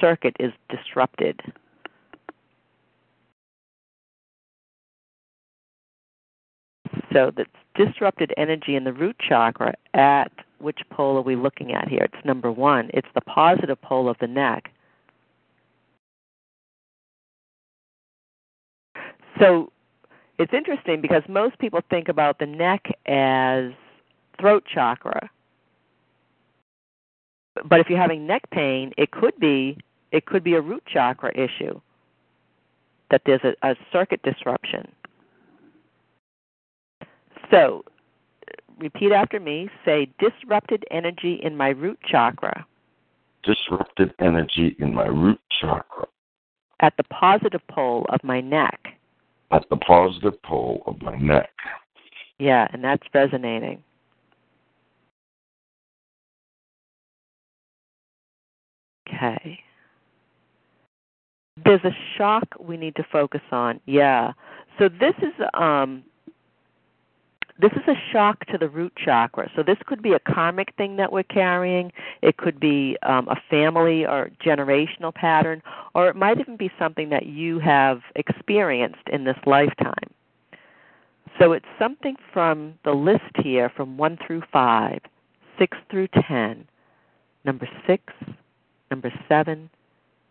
circuit is disrupted. So that's disrupted energy in the root chakra at which pole are we looking at here? It's number one. It's the positive pole of the neck. So it's interesting because most people think about the neck as throat chakra but if you're having neck pain, it could be it could be a root chakra issue. That there's a, a circuit disruption. So, repeat after me. Say disrupted energy in my root chakra.
disrupted energy in my root chakra.
At the positive pole of my neck.
At the positive pole of my neck.
Yeah, and that's resonating. Okay. There's a shock we need to focus on. Yeah. So this is um this is a shock to the root chakra. So this could be a karmic thing that we're carrying. It could be um, a family or generational pattern, or it might even be something that you have experienced in this lifetime. So it's something from the list here from 1 through 5, 6 through 10, number 6, number 7,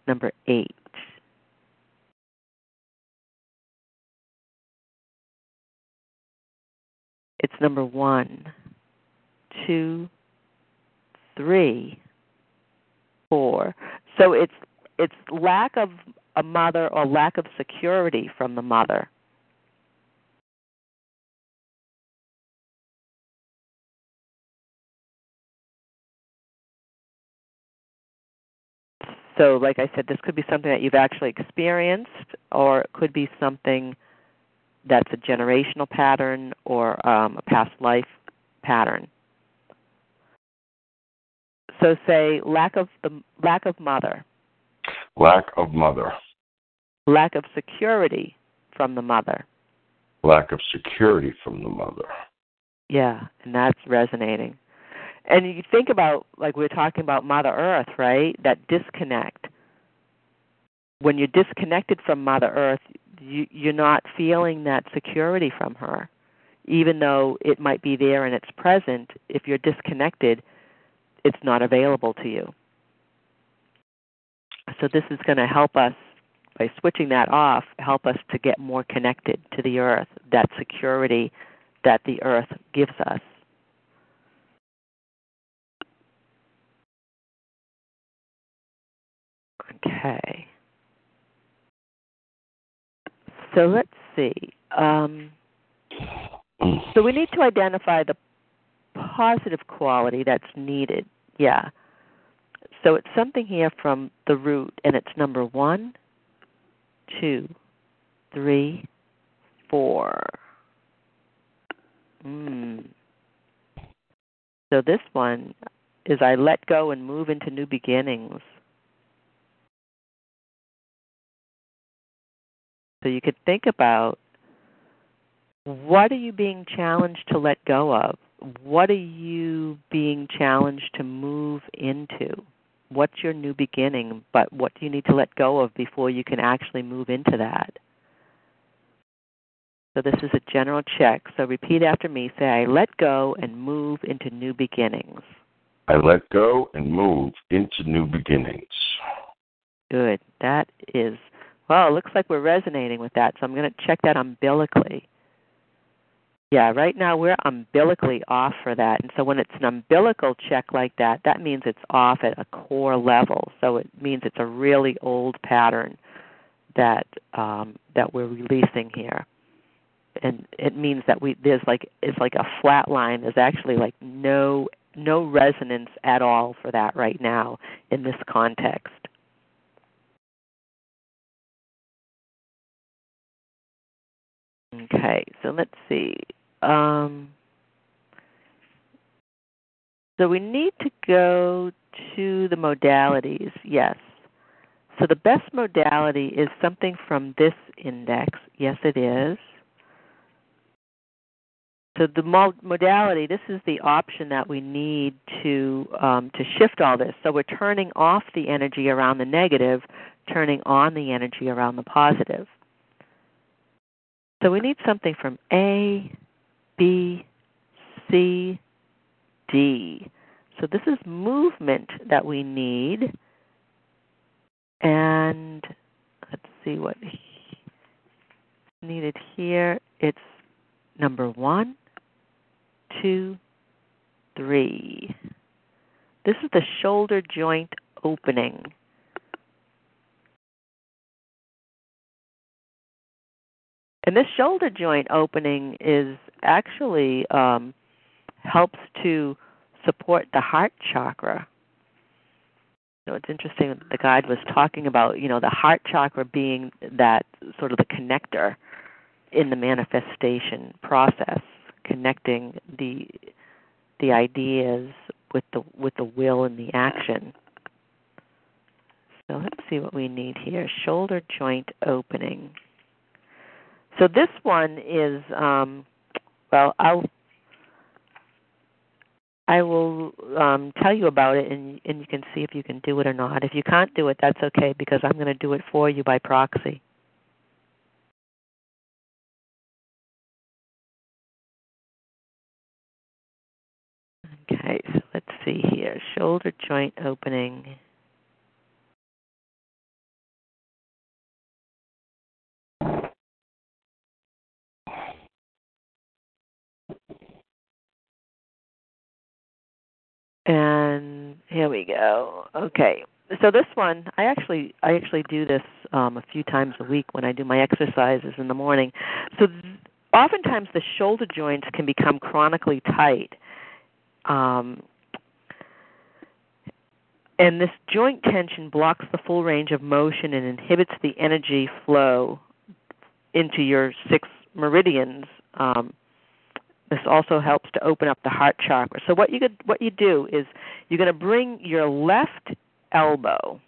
number 8. It's number one, two, three, four. So it's it's lack of a mother or lack of security from the mother. So, like I said, this could be something that you've actually experienced, or it could be something that's a generational pattern or um, a past life pattern. So say lack of the lack of mother.
Lack of mother.
Lack of security from the mother.
Lack of security from the mother.
Yeah, and that's resonating. And you think about like we are talking about Mother Earth, right? That disconnect. When you're disconnected from Mother Earth, you, you're not feeling that security from her, even though it might be there and it's present. If you're disconnected, it's not available to you. So this is going to help us by switching that off, help us to get more connected to the earth, that security that the earth gives us. Okay. So let's see. Um, so we need to identify the positive quality that's needed. Yeah. So it's something here from the root, and it's number one, two, three, four. Mm. So this one is I let go and move into new beginnings. So you could think about what are you being challenged to let go of? What are you being challenged to move into? What's your new beginning, but what do you need to let go of before you can actually move into that? So this is a general check. So repeat after me. Say, I let go and move into new beginnings.
I let go and move into new beginnings.
Good. That is well, it looks like we're resonating with that, so I'm going to check that umbilically. Yeah, right now we're umbilically off for that. And so when it's an umbilical check like that, that means it's off at a core level. So it means it's a really old pattern that um, that we're releasing here. And it means that we there's like it's like a flat line. There's actually like no no resonance at all for that right now in this context. Okay, so let's see. Um, so we need to go to the modalities, yes. So the best modality is something from this index. Yes, it is. So the modality, this is the option that we need to um, to shift all this. So we're turning off the energy around the negative, turning on the energy around the positive. So we need something from A, B, C, D. So this is movement that we need. And let's see what needed here. It's number one, two, three. This is the shoulder joint opening. And this shoulder joint opening is actually um, helps to support the heart chakra. know, it's interesting. that The guide was talking about you know the heart chakra being that sort of the connector in the manifestation process, connecting the the ideas with the with the will and the action. So let's see what we need here. Shoulder joint opening. So this one is um, well, I'll I will um, tell you about it, and and you can see if you can do it or not. If you can't do it, that's okay because I'm going to do it for you by proxy. Okay, so let's see here. Shoulder joint opening. And here we go. Okay. So this one, I actually I actually do this um a few times a week when I do my exercises in the morning. So th- oftentimes the shoulder joints can become chronically tight. Um and this joint tension blocks the full range of motion and inhibits the energy flow into your six meridians um, this also helps to open up the heart chakra. So what you could, what you do is you're going to bring your left elbow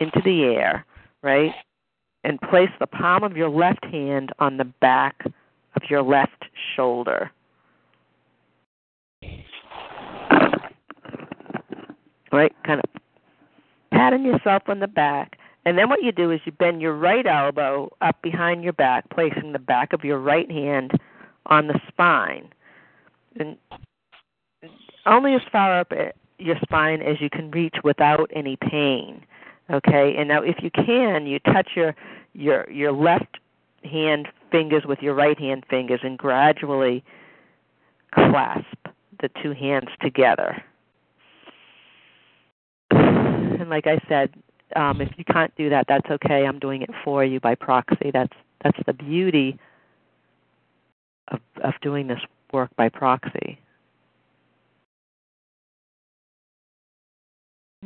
into the air, right? And place the palm of your left hand on the back of your left shoulder. Right? Kind of patting yourself on the back. And then what you do is you bend your right elbow up behind your back, placing the back of your right hand on the spine, and only as far up your spine as you can reach without any pain. Okay, and now if you can, you touch your your your left hand fingers with your right hand fingers and gradually clasp the two hands together. And like I said, um, if you can't do that, that's okay. I'm doing it for you by proxy. That's that's the beauty of, of doing this work by proxy.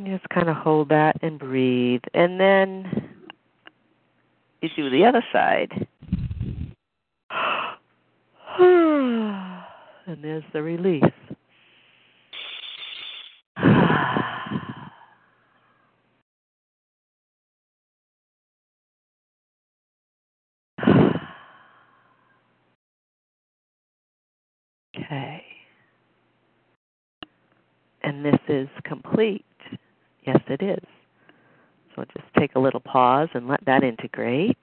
Just kind of hold that and breathe. And then you do the other side. and there's the release. Okay. And this is complete. Yes, it is. So just take a little pause and let that integrate.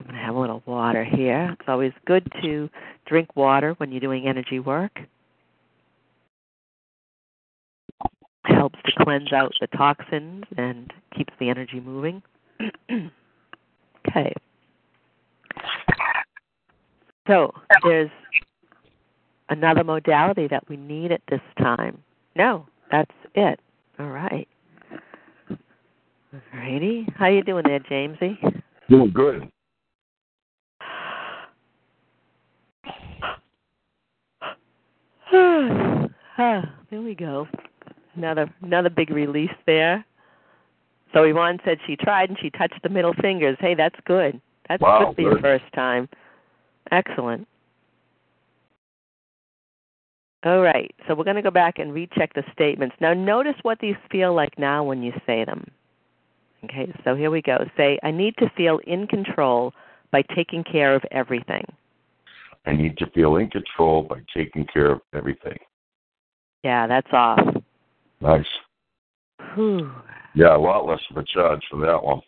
I'm going to have a little water here. It's always good to drink water when you're doing energy work. It helps to cleanse out the toxins and keeps the energy moving. okay. So there's another modality that we need at this time. No, that's it. All right. Alrighty. How you doing there, Jamesy?
Doing good.
ah, there we go. Another another big release there. So Yvonne said she tried and she touched the middle fingers. Hey, that's good. That's
wow,
good for your first time. Excellent. All right, so we're going to go back and recheck the statements. Now, notice what these feel like now when you say them. Okay, so here we go. Say, I need to feel in control by taking care of everything.
I need to feel in control by taking care of everything.
Yeah, that's off.
Nice.
Whew.
Yeah, a lot less of a charge for that one.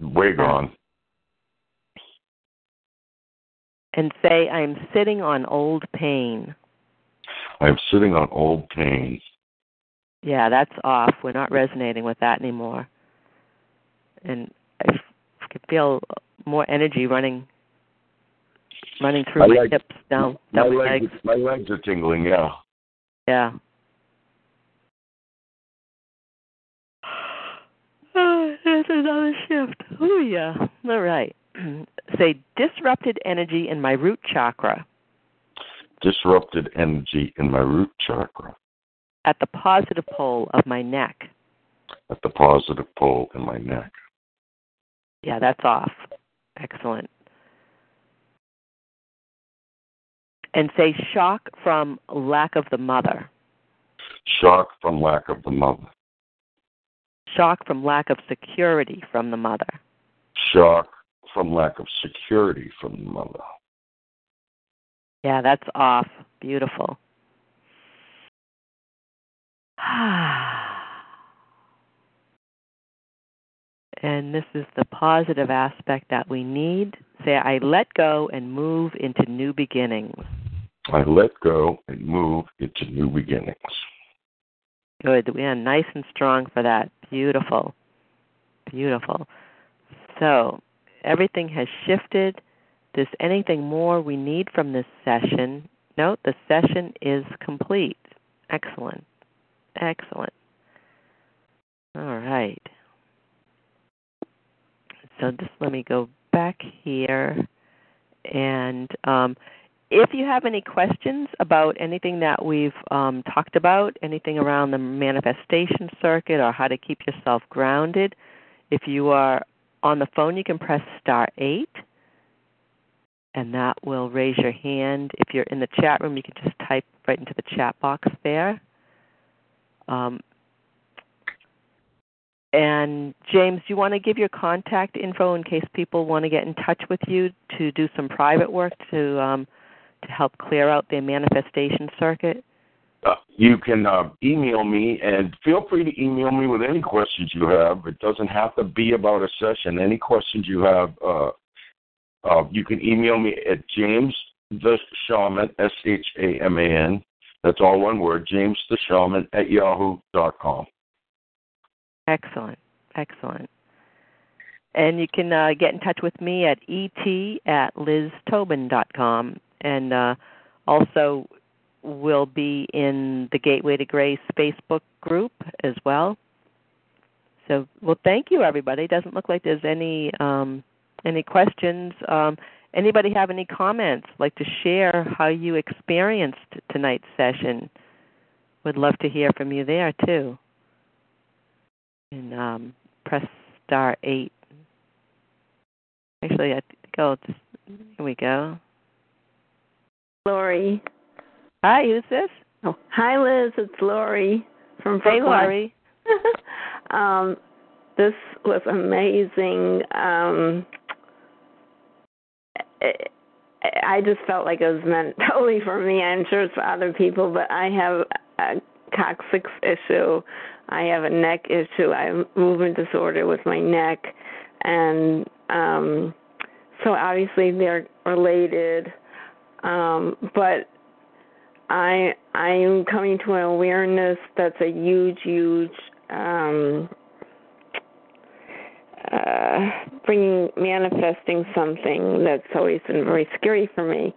Way gone.
And say, I'm sitting on old pain.
I'm sitting on old pain.
Yeah, that's off. We're not resonating with that anymore. And I can feel more energy running running through my,
my
hips down,
my,
down my
legs,
legs.
My legs are tingling. Yeah.
Yeah. Oh, there's another shift. Oh yeah. All right. Say disrupted energy in my root chakra.
Disrupted energy in my root chakra.
at the positive pole of my neck.
At the positive pole in my neck.
Yeah, that's off. Excellent. And say shock from lack of the mother.
Shock from lack of the mother.
Shock from lack of security from the mother.
Shock from lack of security from the mother.
Yeah, that's off. Beautiful. and this is the positive aspect that we need. Say, I let go and move into new beginnings.
I let go and move into new beginnings.
Good. We are nice and strong for that. Beautiful. Beautiful. So, everything has shifted. Does anything more we need from this session? No, the session is complete. Excellent. Excellent. All right. So just let me go back here. And um, if you have any questions about anything that we've um, talked about, anything around the manifestation circuit or how to keep yourself grounded, if you are on the phone, you can press star 8 and that will raise your hand. If you're in the chat room, you can just type right into the chat box there. Um, and James, do you want to give your contact info in case people want to get in touch with you to do some private work to um, to help clear out their manifestation circuit?
Uh, you can uh, email me, and feel free to email me with any questions you have. It doesn't have to be about a session. Any questions you have, uh, uh you can email me at James the Shaman, S H A M A N. That's all one word, James the Shaman at yahoo dot com.
Excellent. Excellent. And you can uh, get in touch with me at et at liztobin.com. And uh, also, will be in the Gateway to Grace Facebook group as well. So, well, thank you, everybody. It doesn't look like there's any um, any questions. Um, anybody have any comments? Like to share how you experienced tonight's session? Would love to hear from you there too and um, press star eight. Actually, I think I'll just here we go.
Lori.
Hi, who's this?
Oh, hi, Liz. It's Lori from Brooklyn.
Hey, Lori.
um, this was amazing. Um, it, I just felt like it was meant totally for me. I'm sure it's for other people, but I have a coccyx issue I have a neck issue. I have movement disorder with my neck, and um, so obviously they're related. Um, but I I am coming to an awareness that's a huge, huge um, uh, bringing manifesting something that's always been very scary for me.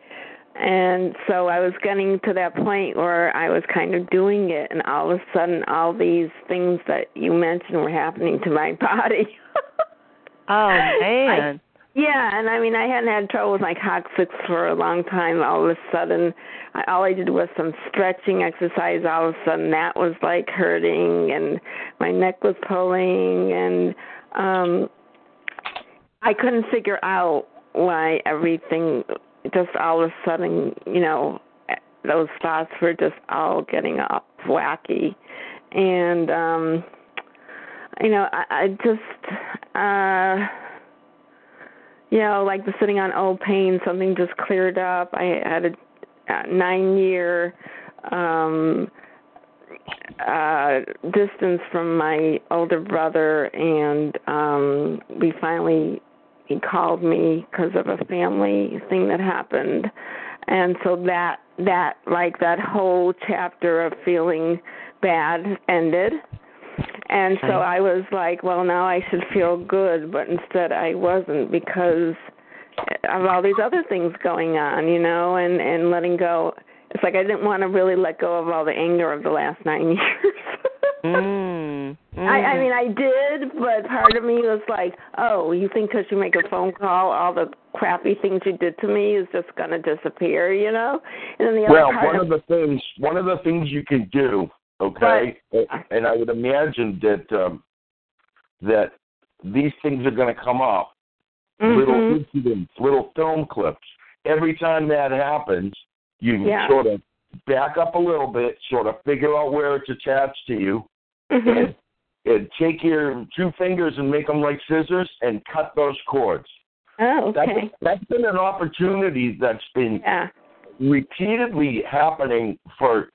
And so I was getting to that point where I was kind of doing it, and all of a sudden, all these things that you mentioned were happening to my body.
oh man!
I, yeah, and I mean, I hadn't had trouble with my coccyx for a long time. All of a sudden, I, all I did was some stretching exercise. All of a sudden, that was like hurting, and my neck was pulling, and um I couldn't figure out why everything just all of a sudden, you know, those thoughts were just all getting up wacky, and um, you know, I, I just, uh, you know, like the sitting on old pain, something just cleared up. I had a, nine year um uh distance from my older brother and um we finally he called me because of a family thing that happened and so that that like that whole chapter of feeling bad ended and so i was like well now i should feel good but instead i wasn't because of all these other things going on you know and and letting go it's like i didn't want to really let go of all the anger of the last nine years
mm. Mm.
I, I mean, I did, but part of me was like, "Oh, you think because you make a phone call, all the crappy things you did to me is just going to disappear?" You know? And then the other
well,
part
one
of,
of the things, one of the things you can do Okay, and I would imagine that um, that these things are going to come up.
Mm-hmm.
Little incidents, little film clips. Every time that happens, you
Yeah.
sort of back up a little bit, sort of figure out where it's attached to you,
Mhm.
and, and take your two fingers and make them like scissors and cut those cords.
Oh,
That's,
okay.
that's been an opportunity that's been
Yeah.
repeatedly happening for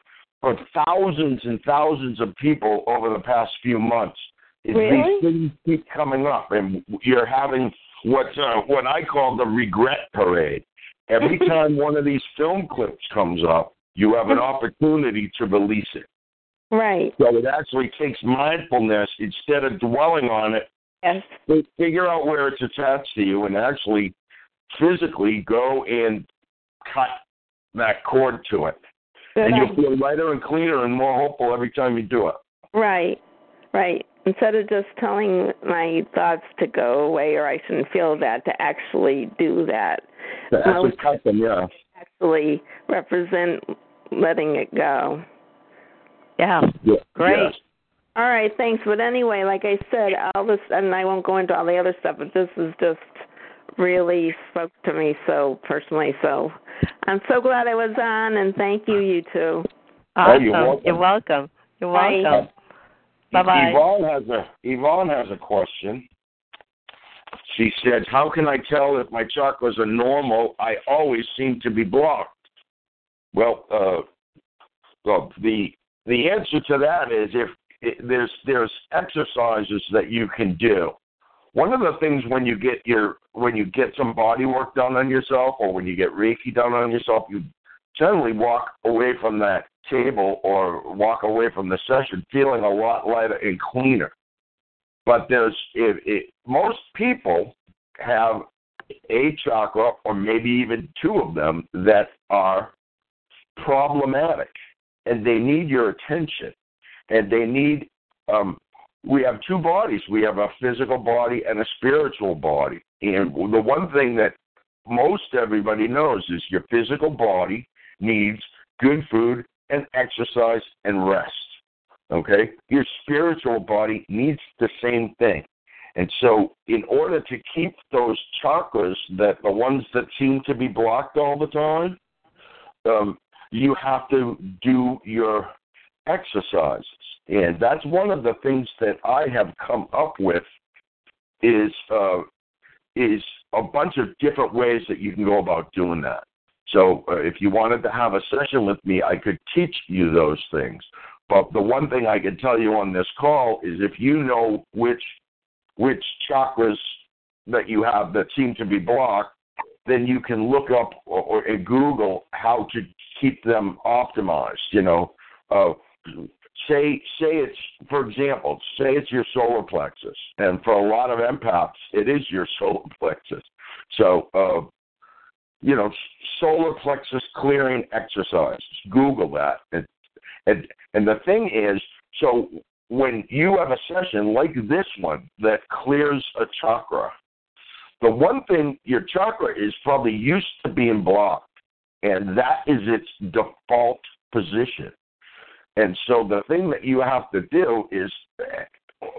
for thousands and thousands of people over the past few months.
Really?
These things keep coming up, and you're having what uh, what I call the regret parade. Every time one of these film clips comes up, you have an opportunity to release it.
Right.
So it actually takes mindfulness instead of dwelling on it.
Yes.
fi- Figure out where it's attached to you, and actually physically go and cut that cord to it.
Good
and you'll feel lighter and cleaner and more hopeful every time you do it.
Right. Right. Instead of just telling my thoughts to go away or I shouldn't feel that, to actually do that,
To actually
Most-
cut them, yeah.
actually represent letting it go.
Yeah.
yeah.
Great.
Yes.
All right, thanks. But anyway, like I said, all this, and I won't go into all the other stuff, but this is just really spoke to me so personally. So I'm so glad I was on, and thank you, you two.
Oh,
Awesome.
you're welcome.
You're welcome. You're
Bye.
welcome. Bye-bye.
Yvonne has a Yvonne has a question. She said, "How can I tell if my chakras are normal? I always seem to be blocked." Well, uh, well, the the answer to that is if it, there's there's exercises that you can do. One of the things when you get your when you get some body work done on yourself, or when you get Reiki done on yourself, you generally walk away from that table or walk away from the session feeling a lot lighter and cleaner. But there's it, it, most people have a chakra or maybe even two of them that are problematic and they need your attention and they need um we have two bodies. We have a physical body and a spiritual body. And the one thing that most everybody knows is your physical body needs good food and exercise and rest okay? Your spiritual body needs the same thing. And so in order to keep those chakras that the ones that seem to be blocked all the time um, you have to do your exercises. And that's one of the things that I have come up with is uh, is a bunch of different ways that you can go about doing that. So uh, if you wanted to have a session with me, I could teach you those things. But the one thing I can tell you on this call is if you know which which chakras that you have that seem to be blocked, then you can look up or, or Google how to keep them optimized. You know, uh, say say it's for example, say it's your solar plexus, and for a lot of empaths, it is your solar plexus. So, uh, you know, solar plexus clearing exercises. Google that, and and and the thing is, so when you have a session like this one that clears a chakra, the one thing your chakra is probably used to being blocked, and that is its default position. And so the thing that you have to do is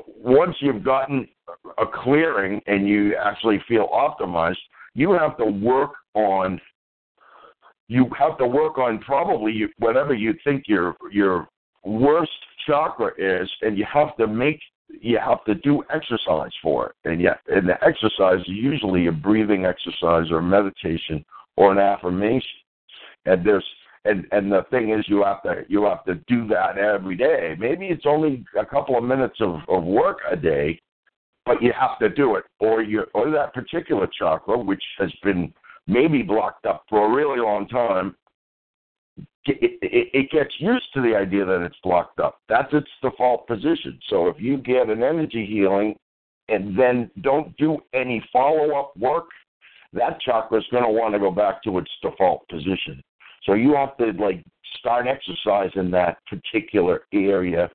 once you've gotten a clearing and you actually feel optimized, you have to work on you have to work on probably whatever you think your your worst chakra is, and you have to make you have to do exercise for it. And yeah, and the exercise is usually a breathing exercise or meditation or an affirmation. And there's and and the thing is you have to you have to do that every day. Maybe it's only a couple of minutes of, of work a day, but you have to do it. Or you or that particular chakra, which has been maybe blocked up for a really long time, it, it, it gets used to the idea that it's blocked up. That's its default position. So if you get an energy healing and then don't do any follow up work, that chakra is going to want to go back to its default position. So you have to like start exercise in that particular area,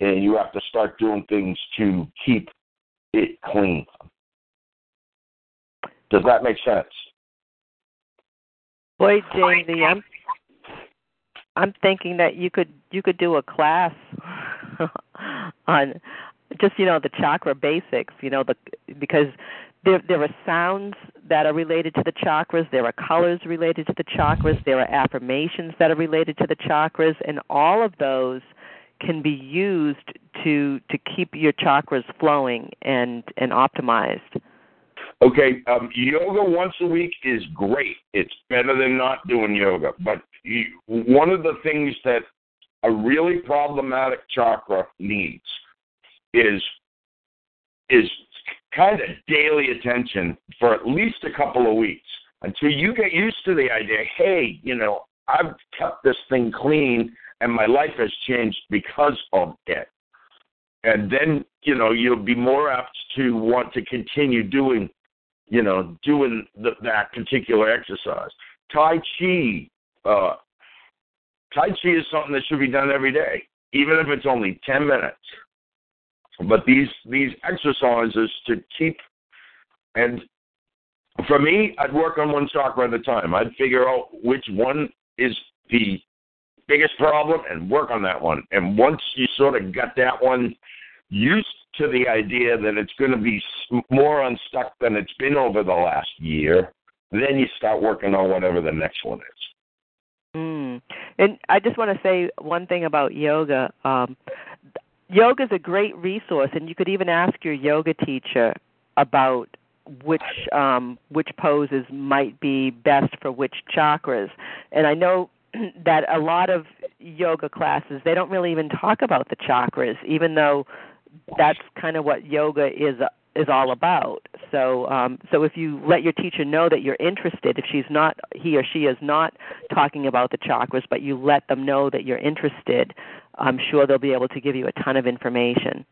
and you have to start doing things to keep it clean. Does that make sense?
Boy, Jamie, I'm I'm thinking that you could you could do a class on just you know the chakra basics. You know the because there there are sounds that are related to the chakras. There are colors related to the chakras. There are affirmations that are related to the chakras, and all of those can be used to to keep your chakras flowing and and optimized.
Okay, um, yoga once a week is great. It's better than not doing yoga. But you, one of the things that a really problematic chakra needs is is kind of daily attention for at least a couple of weeks until you get used to the idea. Hey, you know, I've kept this thing clean and my life has changed because of it. And then, you know, you'll be more apt to want to continue doing, you know, doing the, that particular exercise. Tai Chi, uh, Tai Chi is something that should be done every day, even if it's only 10 minutes. But these these exercises to keep and for me, I'd work on one chakra at a time. I'd figure out which one is the biggest problem and work on that one. And once you sort of got that one used to the idea that it's going to be more unstuck than it's been over the last year, then you start working on whatever the next one is.
Mm. And I just want to say one thing about yoga. Um, yoga is a great resource, and you could even ask your yoga teacher about which um, which poses might be best for which chakras. And I know that a lot of yoga classes they don't really even talk about the chakras, even though that's kind of what yoga is is all about. So um, so if you let your teacher know that you're interested, if she's not he or she is not talking about the chakras, but you let them know that you're interested, I'm sure they'll be able to give you a ton of information.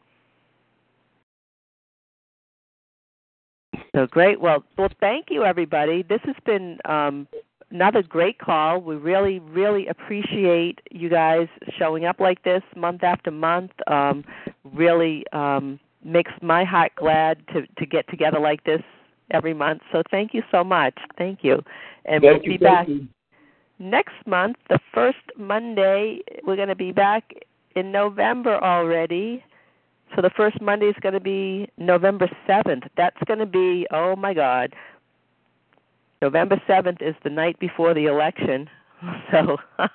So great. Well, well, thank you, everybody. This has been um, another great call. We really, really appreciate you guys showing up like this month after month. Um, really um, makes my heart glad to to get together like this every month. So thank you so much. Thank you, and
thank
we'll
you,
be back
you.
Next month. The first Monday, we're going to be back in November already. So the first Monday is going to be November 7th. That's going to be, oh my God, November 7th is the night before the election. So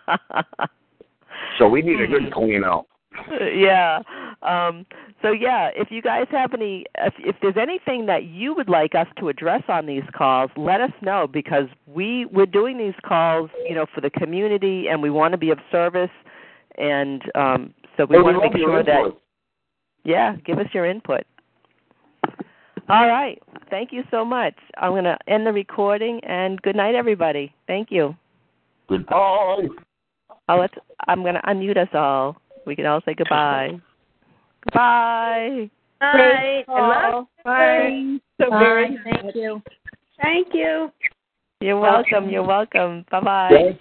So we need a good hmm. clean out.
yeah. Um so yeah, if you guys have any if if there's anything that you would like us to address on these calls, let us know because we we're doing these calls, you know, for the community and we want to be of service and um so we
Hey,
want to make sure that yeah, give us your input. All right. Thank you so much. I'm going to end the recording and good night, everybody. Thank you.
Goodbye.
I'll let, I'm going to unmute us all. We can all say goodbye. Goodbye.
Bye. I love
Bye.
So very
Thank you.
Thank you.
You're welcome. You're welcome. Bye bye.
Thank